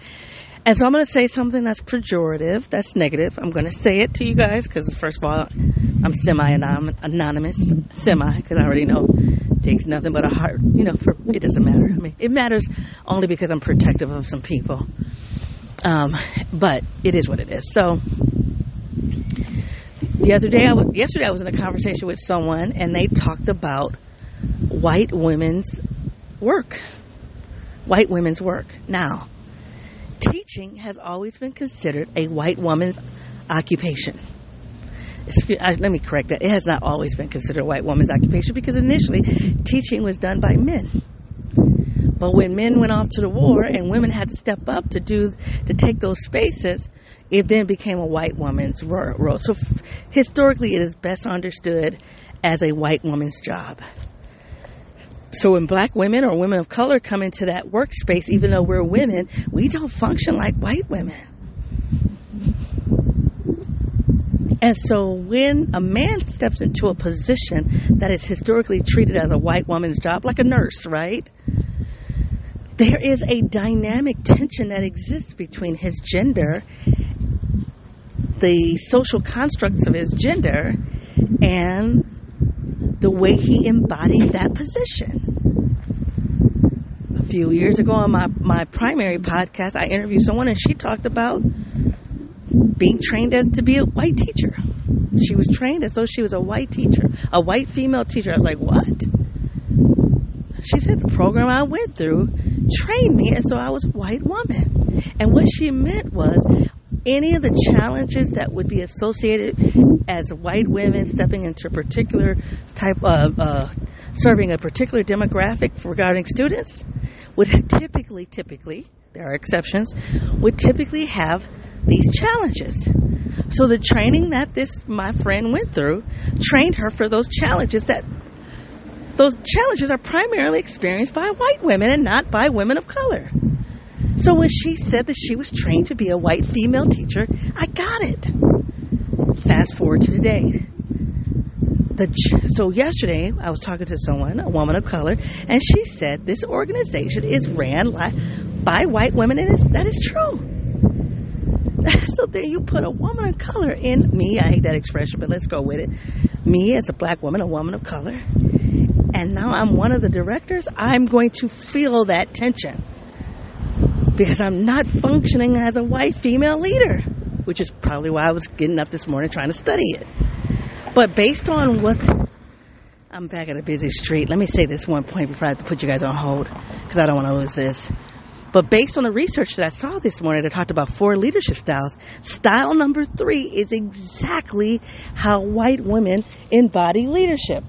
And so I'm going to say something that's pejorative, that's negative. I'm going to say it to you guys because, first of all, I'm semi anonymous, semi, because I already know it takes nothing but a heart. You know, for it doesn't matter. I mean, it matters only because I'm protective of some people. Um, but it is what it is. So the other day, I was, yesterday, I was in a conversation with someone, and they talked about white women's work. White women's work. Now, teaching has always been considered a white woman's occupation. Excuse, uh, let me correct that. It has not always been considered a white woman's occupation because initially teaching was done by men. But when men went off to the war and women had to step up to do to take those spaces, it then became a white woman's role. So f- historically, it is best understood as a white woman's job. So when black women or women of color come into that workspace, even though we're women, we don't function like white women. And so when a man steps into a position that is historically treated as a white woman's job, like a nurse, right? There is a dynamic tension that exists between his gender, the social constructs of his gender, and the way he embodies that position. A few years ago on my, my primary podcast, I interviewed someone and she talked about being trained as to be a white teacher. She was trained as though she was a white teacher, a white female teacher. I was like, what? She said the program I went through trained me as though I was a white woman. And what she meant was any of the challenges that would be associated as white women stepping into a particular type of uh, serving a particular demographic regarding students would typically, typically, there are exceptions, would typically have these challenges. So the training that this my friend went through trained her for those challenges that those challenges are primarily experienced by white women and not by women of color. So when she said that she was trained to be a white female teacher, I got it. Fast forward to today. The, so yesterday I was talking to someone, a woman of color, and she said this organization is ran by white women, and that is true. so then you put a woman of color in me. I hate that expression, but let's go with it. Me as a black woman, a woman of color, and now I'm one of the directors. I'm going to feel that tension because I'm not functioning as a white female leader, which is probably why I was getting up this morning trying to study it. But based on what I'm back at a busy street, let me say this one point before I have to put you guys on hold because I don't want to lose this. But based on the research that I saw this morning that talked about four leadership styles, style number three is exactly how white women embody leadership.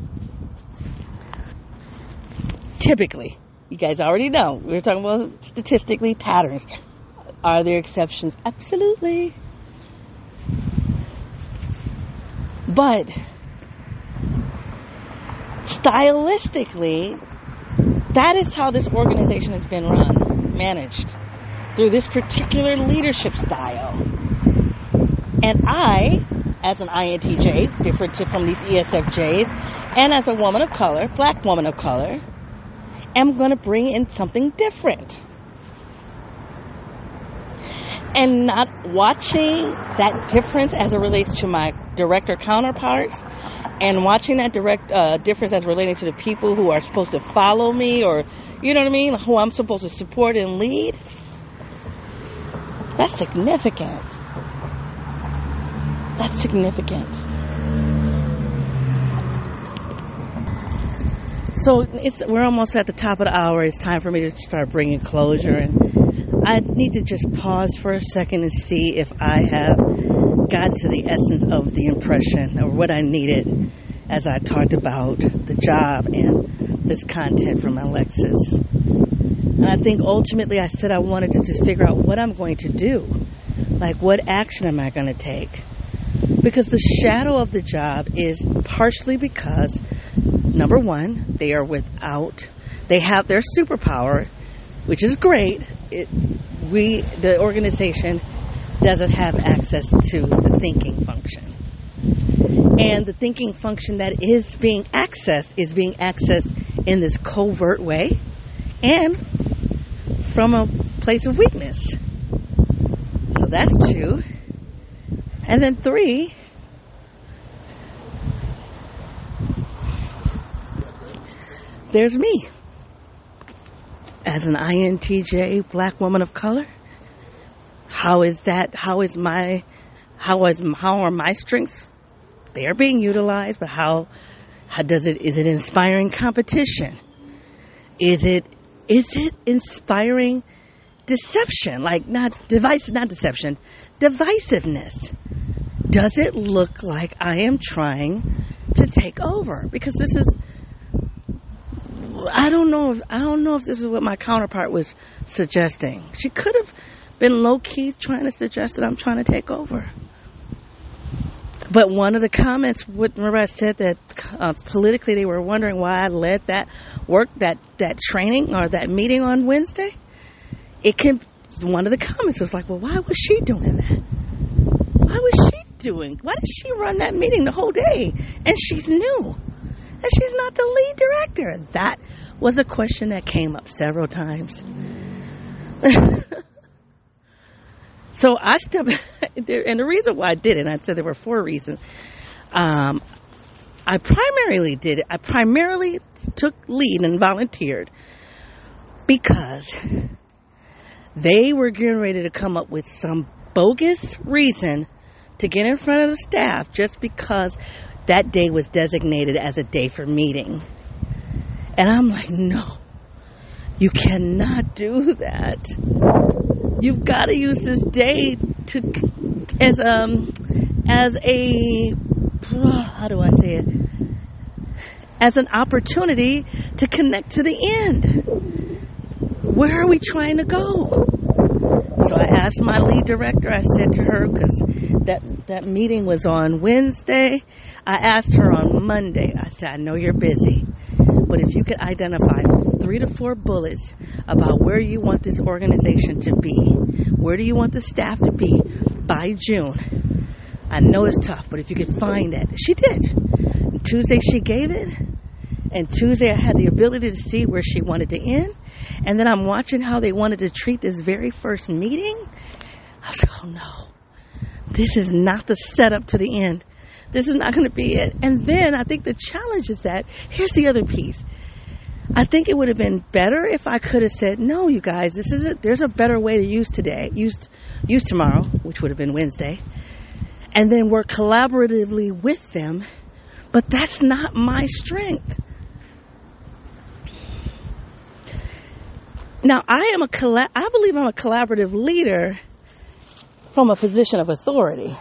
Typically, you guys already know. We are talking about statistically patterns. Are there exceptions? Absolutely. But stylistically, that is how this organization has been run, managed. through this particular leadership style. And I, as an INTJ, different from these ESFJs, and as a woman of color, black woman of color, am going to bring in something different. And not watching that difference as it relates to my director counterparts and watching that direct uh, difference as relating to the people who are supposed to follow me or you know what I mean, who I'm supposed to support and lead. That's significant. That's significant. So it's we're almost at the top of the hour. It's time for me to start bringing closure, and I need to just pause for a second and see if I have gotten to the essence of the impression or what I needed as I talked about the job and this content from Alexis. And I think ultimately I said I wanted to just figure out what I'm going to do. Like, what action am I going to take? Because the shadow of the job is partially because, number one, they are without, they have their superpower, which is great. It, we, the organization, doesn't have access to the thinking function. And the thinking function that is being accessed is being accessed in this covert way and from a place of weakness. So that's two. And then three, there's me as an INTJ black woman of color. How is that? How is my, how is, how are my strengths? They are being utilized, but how, how does it, is it inspiring competition? Is it, is it inspiring deception? Like not device, not deception, divisiveness. Does it look like I am trying to take over? Because this is, I don't know if, I don't know if this is what my counterpart was suggesting. She could have been low key trying to suggest that I'm trying to take over. But one of the comments, what Marat said that uh, politically they were wondering why I led that work, that, that training or that meeting on Wednesday. It can, one of the comments was like, well, why was she doing that? Why was she doing? Why did she run that meeting the whole day? And she's new. She's not the lead director. That was a question that came up several times. So I stepped and the reason why I did it, I said there were four reasons. Um, I primarily did it. I primarily took lead and volunteered because they were getting ready to come up with some bogus reason to get in front of the staff just because that day was designated as a day for meeting. And I'm like, no, you cannot do that. You've got to use this day to as um as a how do I say it? As an opportunity to connect to the end. Where are we trying to go? So I asked my lead director. I said to her because that that meeting was on Wednesday. I asked her on Monday. I said, "I know you're busy, but if you could identify three to four bullets about where you want this organization to be. Where do you want the staff to be by June? I know it's tough, but if you could find that. She did. And Tuesday she gave it. And Tuesday I had the ability to see where she wanted to end. And then I'm watching how they wanted to treat this very first meeting. I was like, oh no, this is not the setup to the end. This is not going to be it. And then I think the challenge is that here's the other piece. I think it would have been better if I could have said, "No, you guys, this is it. There's a better way to use today, use use tomorrow, which would have been Wednesday, and then work collaboratively with them." But that's not my strength. Now, I am a colla- I believe I'm a collaborative leader from a position of authority,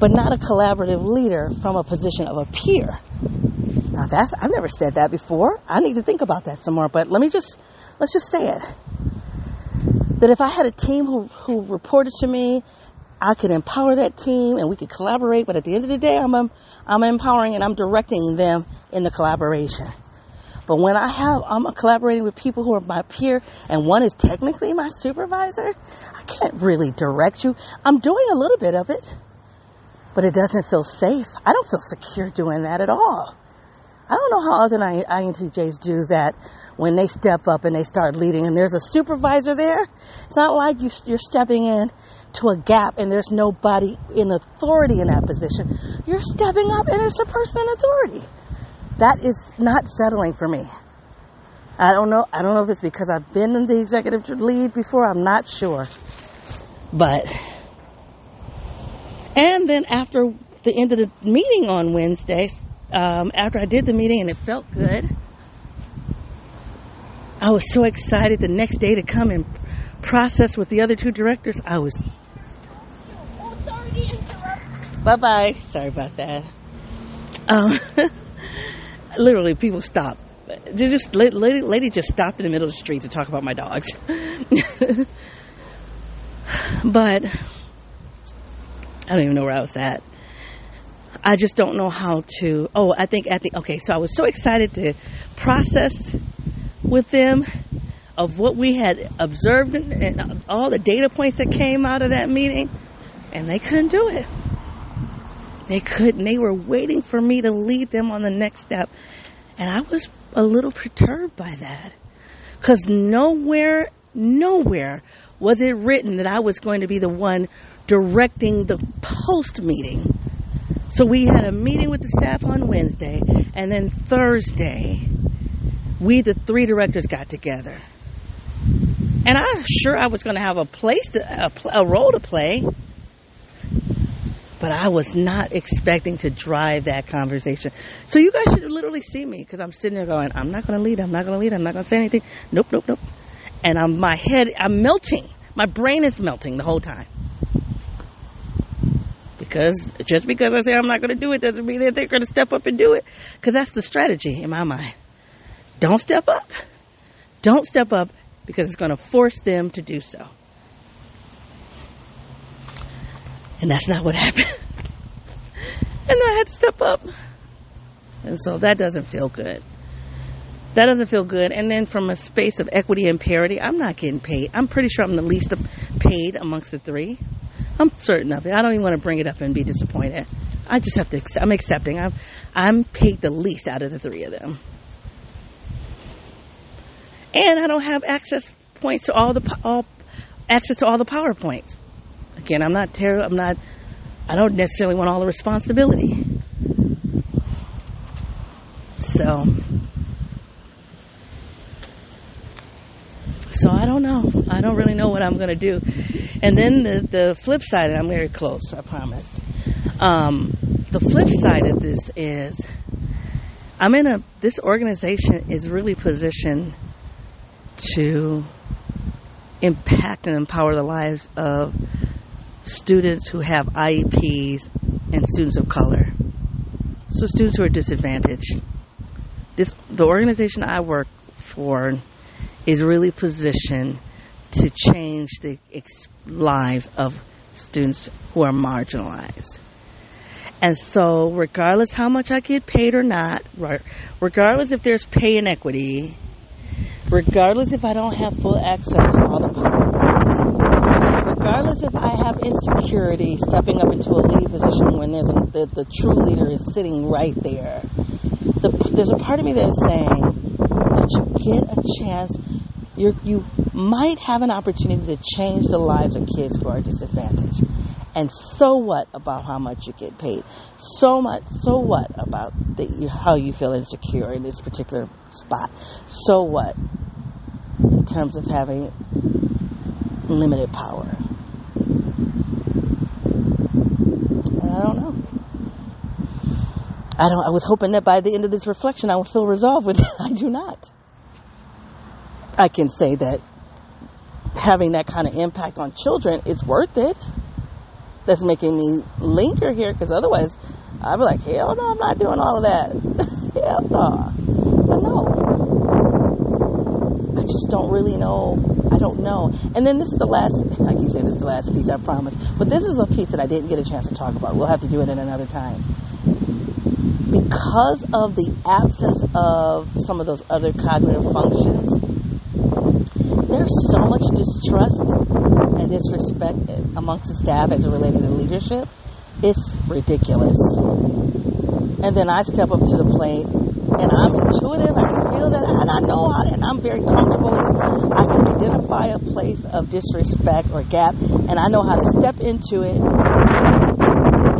but not a collaborative leader from a position of a peer. Now that's, I've never said that before. I need to think about that some more, but let me just, let's just say it. That if I had a team who, who reported to me, I could empower that team and we could collaborate, but at the end of the day, I'm, I'm empowering and I'm directing them in the collaboration. But when I have, I'm collaborating with people who are my peer and one is technically my supervisor, I can't really direct you. I'm doing a little bit of it, but it doesn't feel safe. I don't feel secure doing that at all. I don't know how other INTJs do that when they step up and they start leading and there's a supervisor there. It's not like you, you're stepping in to a gap and there's nobody in authority in that position. You're stepping up and there's a person in authority. That is not settling for me. I don't know. I don't know if it's because I've been in the executive lead before. I'm not sure. But, and then after the end of the meeting on Wednesday, um, after I did the meeting and it felt good, I was so excited the next day to come and process with the other two directors. I was Bye bye. Sorry about that. Um, literally, people stop. They just lady, lady just stopped in the middle of the street to talk about my dogs. but I don't even know where I was at. I just don't know how to. Oh, I think at the okay. So I was so excited to process with them of what we had observed and all the data points that came out of that meeting, and they couldn't do it. They couldn't. They were waiting for me to lead them on the next step. And I was a little perturbed by that. Because nowhere, nowhere was it written that I was going to be the one directing the post meeting. So we had a meeting with the staff on Wednesday, and then Thursday, we, the three directors, got together. And I'm sure I was going to have a place, to, a, a role to play but I was not expecting to drive that conversation. So you guys should literally see me because I'm sitting there going, I'm not going to lead. I'm not going to lead. I'm not going to say anything. Nope, nope, nope. And I'm, my head, I'm melting. My brain is melting the whole time. Because just because I say I'm not going to do it doesn't mean that they're going to step up and do it. Because that's the strategy in my mind. Don't step up. Don't step up because it's going to force them to do so. And that's not what happened. and I had to step up. And so that doesn't feel good. That doesn't feel good. And then from a space of equity and parity, I'm not getting paid. I'm pretty sure I'm the least paid amongst the three. I'm certain of it. I don't even want to bring it up and be disappointed. I just have to. Accept, I'm accepting. I'm I'm paid the least out of the three of them, and I don't have access points to all the all access to all the powerpoints. Again, I'm not terrible. I'm not. I don't necessarily want all the responsibility. So, so I don't know. I don't really know what I'm going to do. And then the the flip side, and I'm very close. I promise. Um, the flip side of this is, I'm in a. This organization is really positioned to impact and empower the lives of students who have IEPs and students of color. So students who are disadvantaged. This the organization I work for is really positioned to change the ex- lives of students who are marginalized. And so, regardless how much I get paid or not, regardless if there's pay inequity, regardless if I don't have full access to all the regardless if I have insecurity stepping up into a lead position when there's a, the, the true leader is sitting right there, the, there's a part of me that is saying you get a chance, you you might have an opportunity to change the lives of kids who are disadvantaged. And so what about how much you get paid? So much. So what about the, how you feel insecure in this particular spot? So what in terms of having limited power? I don't know. I don't. I was hoping that by the end of this reflection, I would feel resolved with it. I do not. I can say that having that kind of impact on children is worth it. That's making me linger here because otherwise, I'd be like, hell no, I'm not doing all of that. hell no. But no. I just don't really know I don't know. And then this is the last, I keep saying this is the last piece, I promise. But this is a piece that I didn't get a chance to talk about. We'll have to do it at another time. because of the absence of some of those other cognitive functions, there's so much distrust and disrespect amongst the staff as it related to leadership. It's ridiculous. And then I step up to the plate and I'm intuitive. I can feel that, and I know how, and I'm very comfortable. I can identify a place of disrespect or gap, and I know how to step into it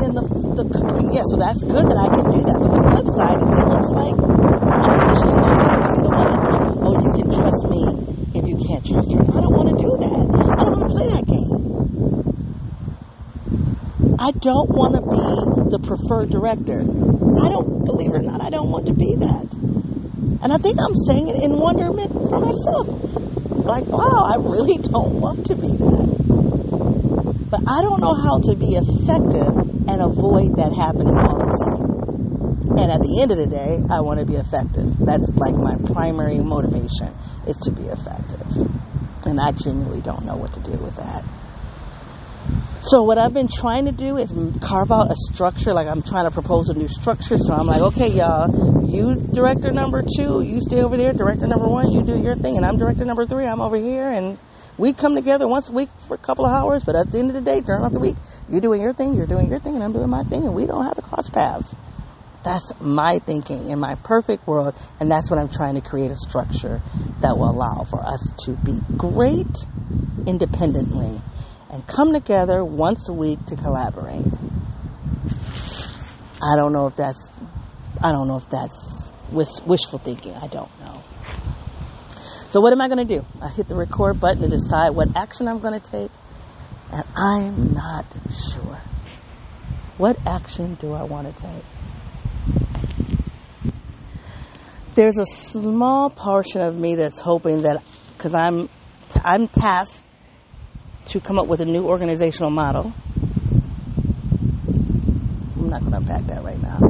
then the, the yeah, so that's good that I can do that. But the flip side is it looks like I'm positioning myself to be the one. Oh, you can trust me you can't trust her. I don't want to do that. I don't want to play that game. I don't want to be the preferred director. I don't believe it or not. I don't want to be that. And I think I'm saying it in wonderment for myself. Like, wow, I really don't want to be that. But I don't know how to be effective and avoid that happening all the time. And at the end of the day, I want to be effective. That's like my primary motivation is to be effective. And I genuinely don't know what to do with that. So what I've been trying to do is carve out a structure. Like I'm trying to propose a new structure. So I'm like, okay, y'all, you director number two, you stay over there. Director number one, you do your thing, and I'm director number three. I'm over here, and we come together once a week for a couple of hours. But at the end of the day, during the week, you're doing your thing, you're doing your thing, and I'm doing my thing, and we don't have to cross paths. That's my thinking in my perfect world, and that's what I'm trying to create a structure that will allow for us to be great independently and come together once a week to collaborate. I don't know if that's I don't know if that's wishful thinking. I don't know. So what am I going to do? I hit the record button to decide what action I'm going to take and I'm not sure. What action do I want to take? There's a small portion of me that's hoping that, because I'm, I'm tasked to come up with a new organizational model. I'm not going to unpack that right now,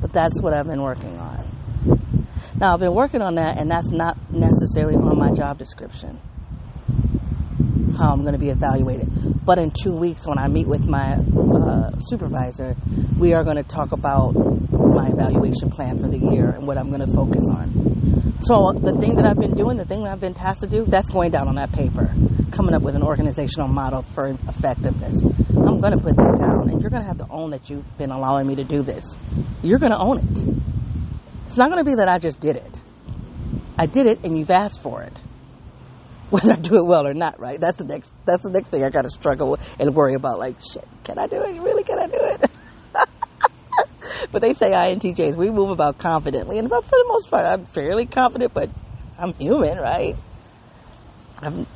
but that's what I've been working on. Now, I've been working on that, and that's not necessarily on my job description how I'm going to be evaluated. But in two weeks, when I meet with my uh, supervisor, we are going to talk about my evaluation plan for the year and what I'm going to focus on. So the thing that I've been doing, the thing that I've been tasked to do, that's going down on that paper, coming up with an organizational model for effectiveness. I'm going to put that down, and you're going to have to own that you've been allowing me to do this. You're going to own it. It's not going to be that I just did it. I did it, and you've asked for it whether I do it well or not, right? That's the next, that's the next thing I gotta struggle with and worry about. Like, shit, can I do it? Really, can I do it? but they say INTJs, we move about confidently. And for the most part, I'm fairly confident, but I'm human, right? I'm,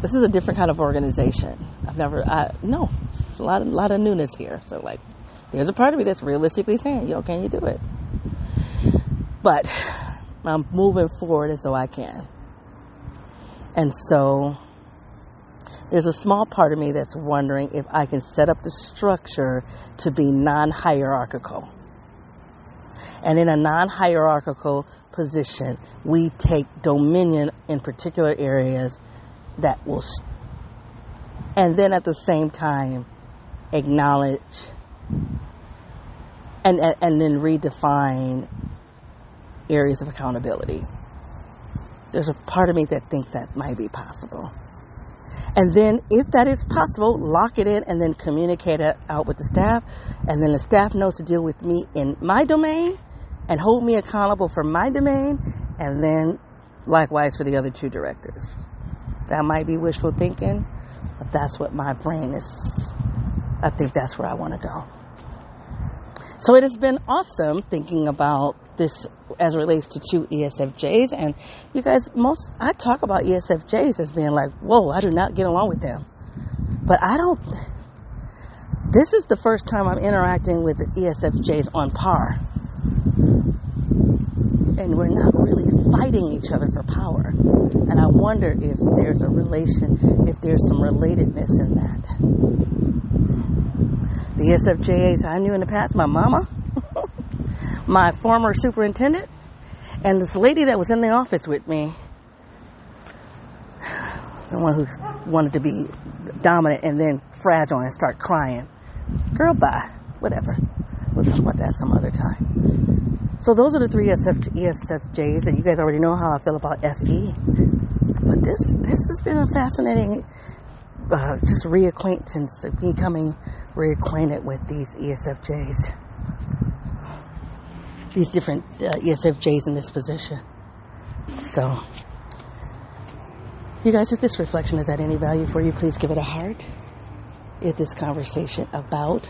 this is a different kind of organization. I've never, I, no, a lot of, lot of newness here. So like, there's a part of me that's realistically saying, yo, can you do it? But I'm moving forward as though I can. And so there's a small part of me that's wondering if I can set up the structure to be non hierarchical. And in a non hierarchical position, we take dominion in particular areas that will, st- and then at the same time, acknowledge and, and, and then redefine areas of accountability there's a part of me that thinks that might be possible. And then, if that is possible, lock it in and then communicate it out with the staff. And then the staff knows to deal with me in my domain and hold me accountable for my domain. And then, likewise, for the other two directors. That might be wishful thinking, but that's what my brain is. I think that's where I want to go. So it has been awesome thinking about this as relates to two ESFJs. And you guys, most, I talk about ESFJs as being like, whoa, I do not get along with them. But I don't, this is the first time I'm interacting with the ESFJs on par. And we're not really fighting each other for power. And I wonder if there's a relation, if there's some relatedness in that. The ESFJs I knew in the past, my mama, my former superintendent, and this lady that was in the office with me, the one who wanted to be dominant and then fragile and start crying. Girl, bye. Whatever. we'll talk about that some other time. So those are the three SF, ESFJs, and you guys already know how I feel about FE. But this this has been a fascinating, uh, just reacquaintance, becoming reacquainted with these ESFJs, these different uh, ESFJs in this position. So, you guys, if this reflection is at any value for you, please give it a heart. If this conversation about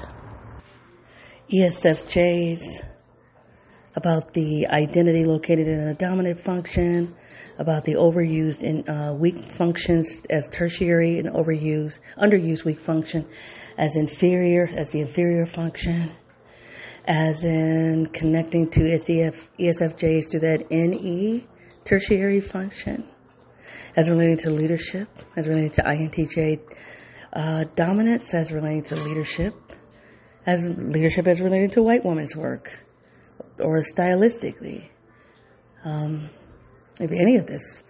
ESFJs, about the identity located in a dominant function, about the overused and uh, weak functions as tertiary and overused, underused weak function as inferior, as the inferior function, as in connecting to SEF, ESFJs to that NE tertiary function, as relating to leadership, as relating to INTJ uh, dominance, as relating to leadership, as leadership as relating to white woman's work, or stylistically. Um, if any of this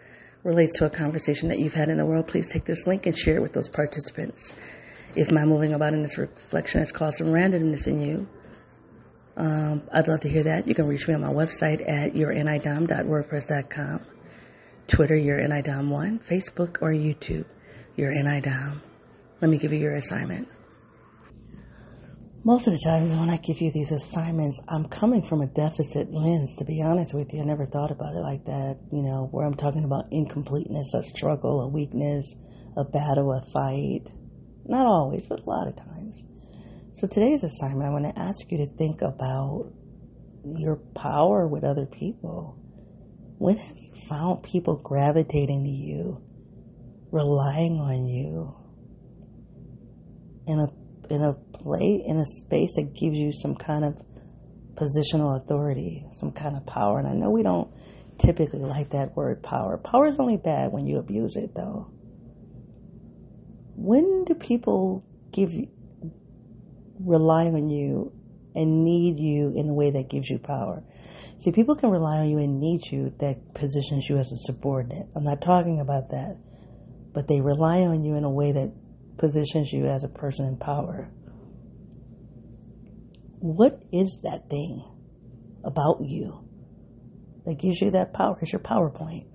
relates to a conversation that you've had in the world, please take this link and share it with those participants. If my moving about in this reflection has caused some randomness in you, um, I'd love to hear that. You can reach me on my website at yournidom.wordpress.com, Twitter, yournidom1, Facebook, or YouTube, yournidom. Let me give you your assignment most of the times when I give you these assignments, I'm coming from a deficit lens, to be honest with you. I never thought about it like that, you know, where I'm talking about incompleteness, a struggle, a weakness, a battle, a fight. Not always, but a lot of times. So today's assignment, I want to ask you to think about your power with other people. When have you found people gravitating to you, relying on you in a in a play in a space that gives you some kind of positional authority, some kind of power. And I know we don't typically like that word power. Power is only bad when you abuse it, though. When do people give you, rely on you and need you in a way that gives you power? See, people can rely on you and need you that positions you as a subordinate. I'm not talking about that. But they rely on you in a way that positions you as a person in power. What is that thing about you that gives you that power? It's your PowerPoint.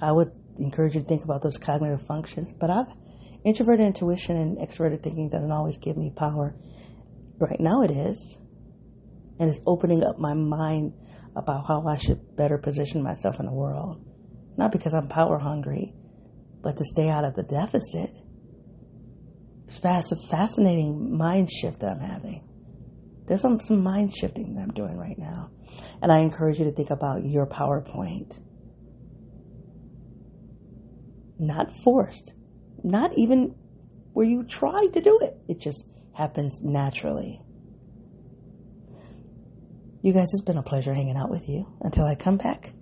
I would encourage you to think about those cognitive functions, but I've introverted intuition and extroverted thinking doesn't always give me power. Right now it is. And it's opening up my mind about how I should better position myself in the world. Not because I'm power hungry, but to stay out of the deficit. It's a fascinating mind shift that I'm having. There's some, some mind shifting that I'm doing right now. And I encourage you to think about your PowerPoint. Not forced, not even where you try to do it. It just happens naturally. You guys, it's been a pleasure hanging out with you. Until I come back,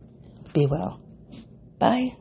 be well. Bye.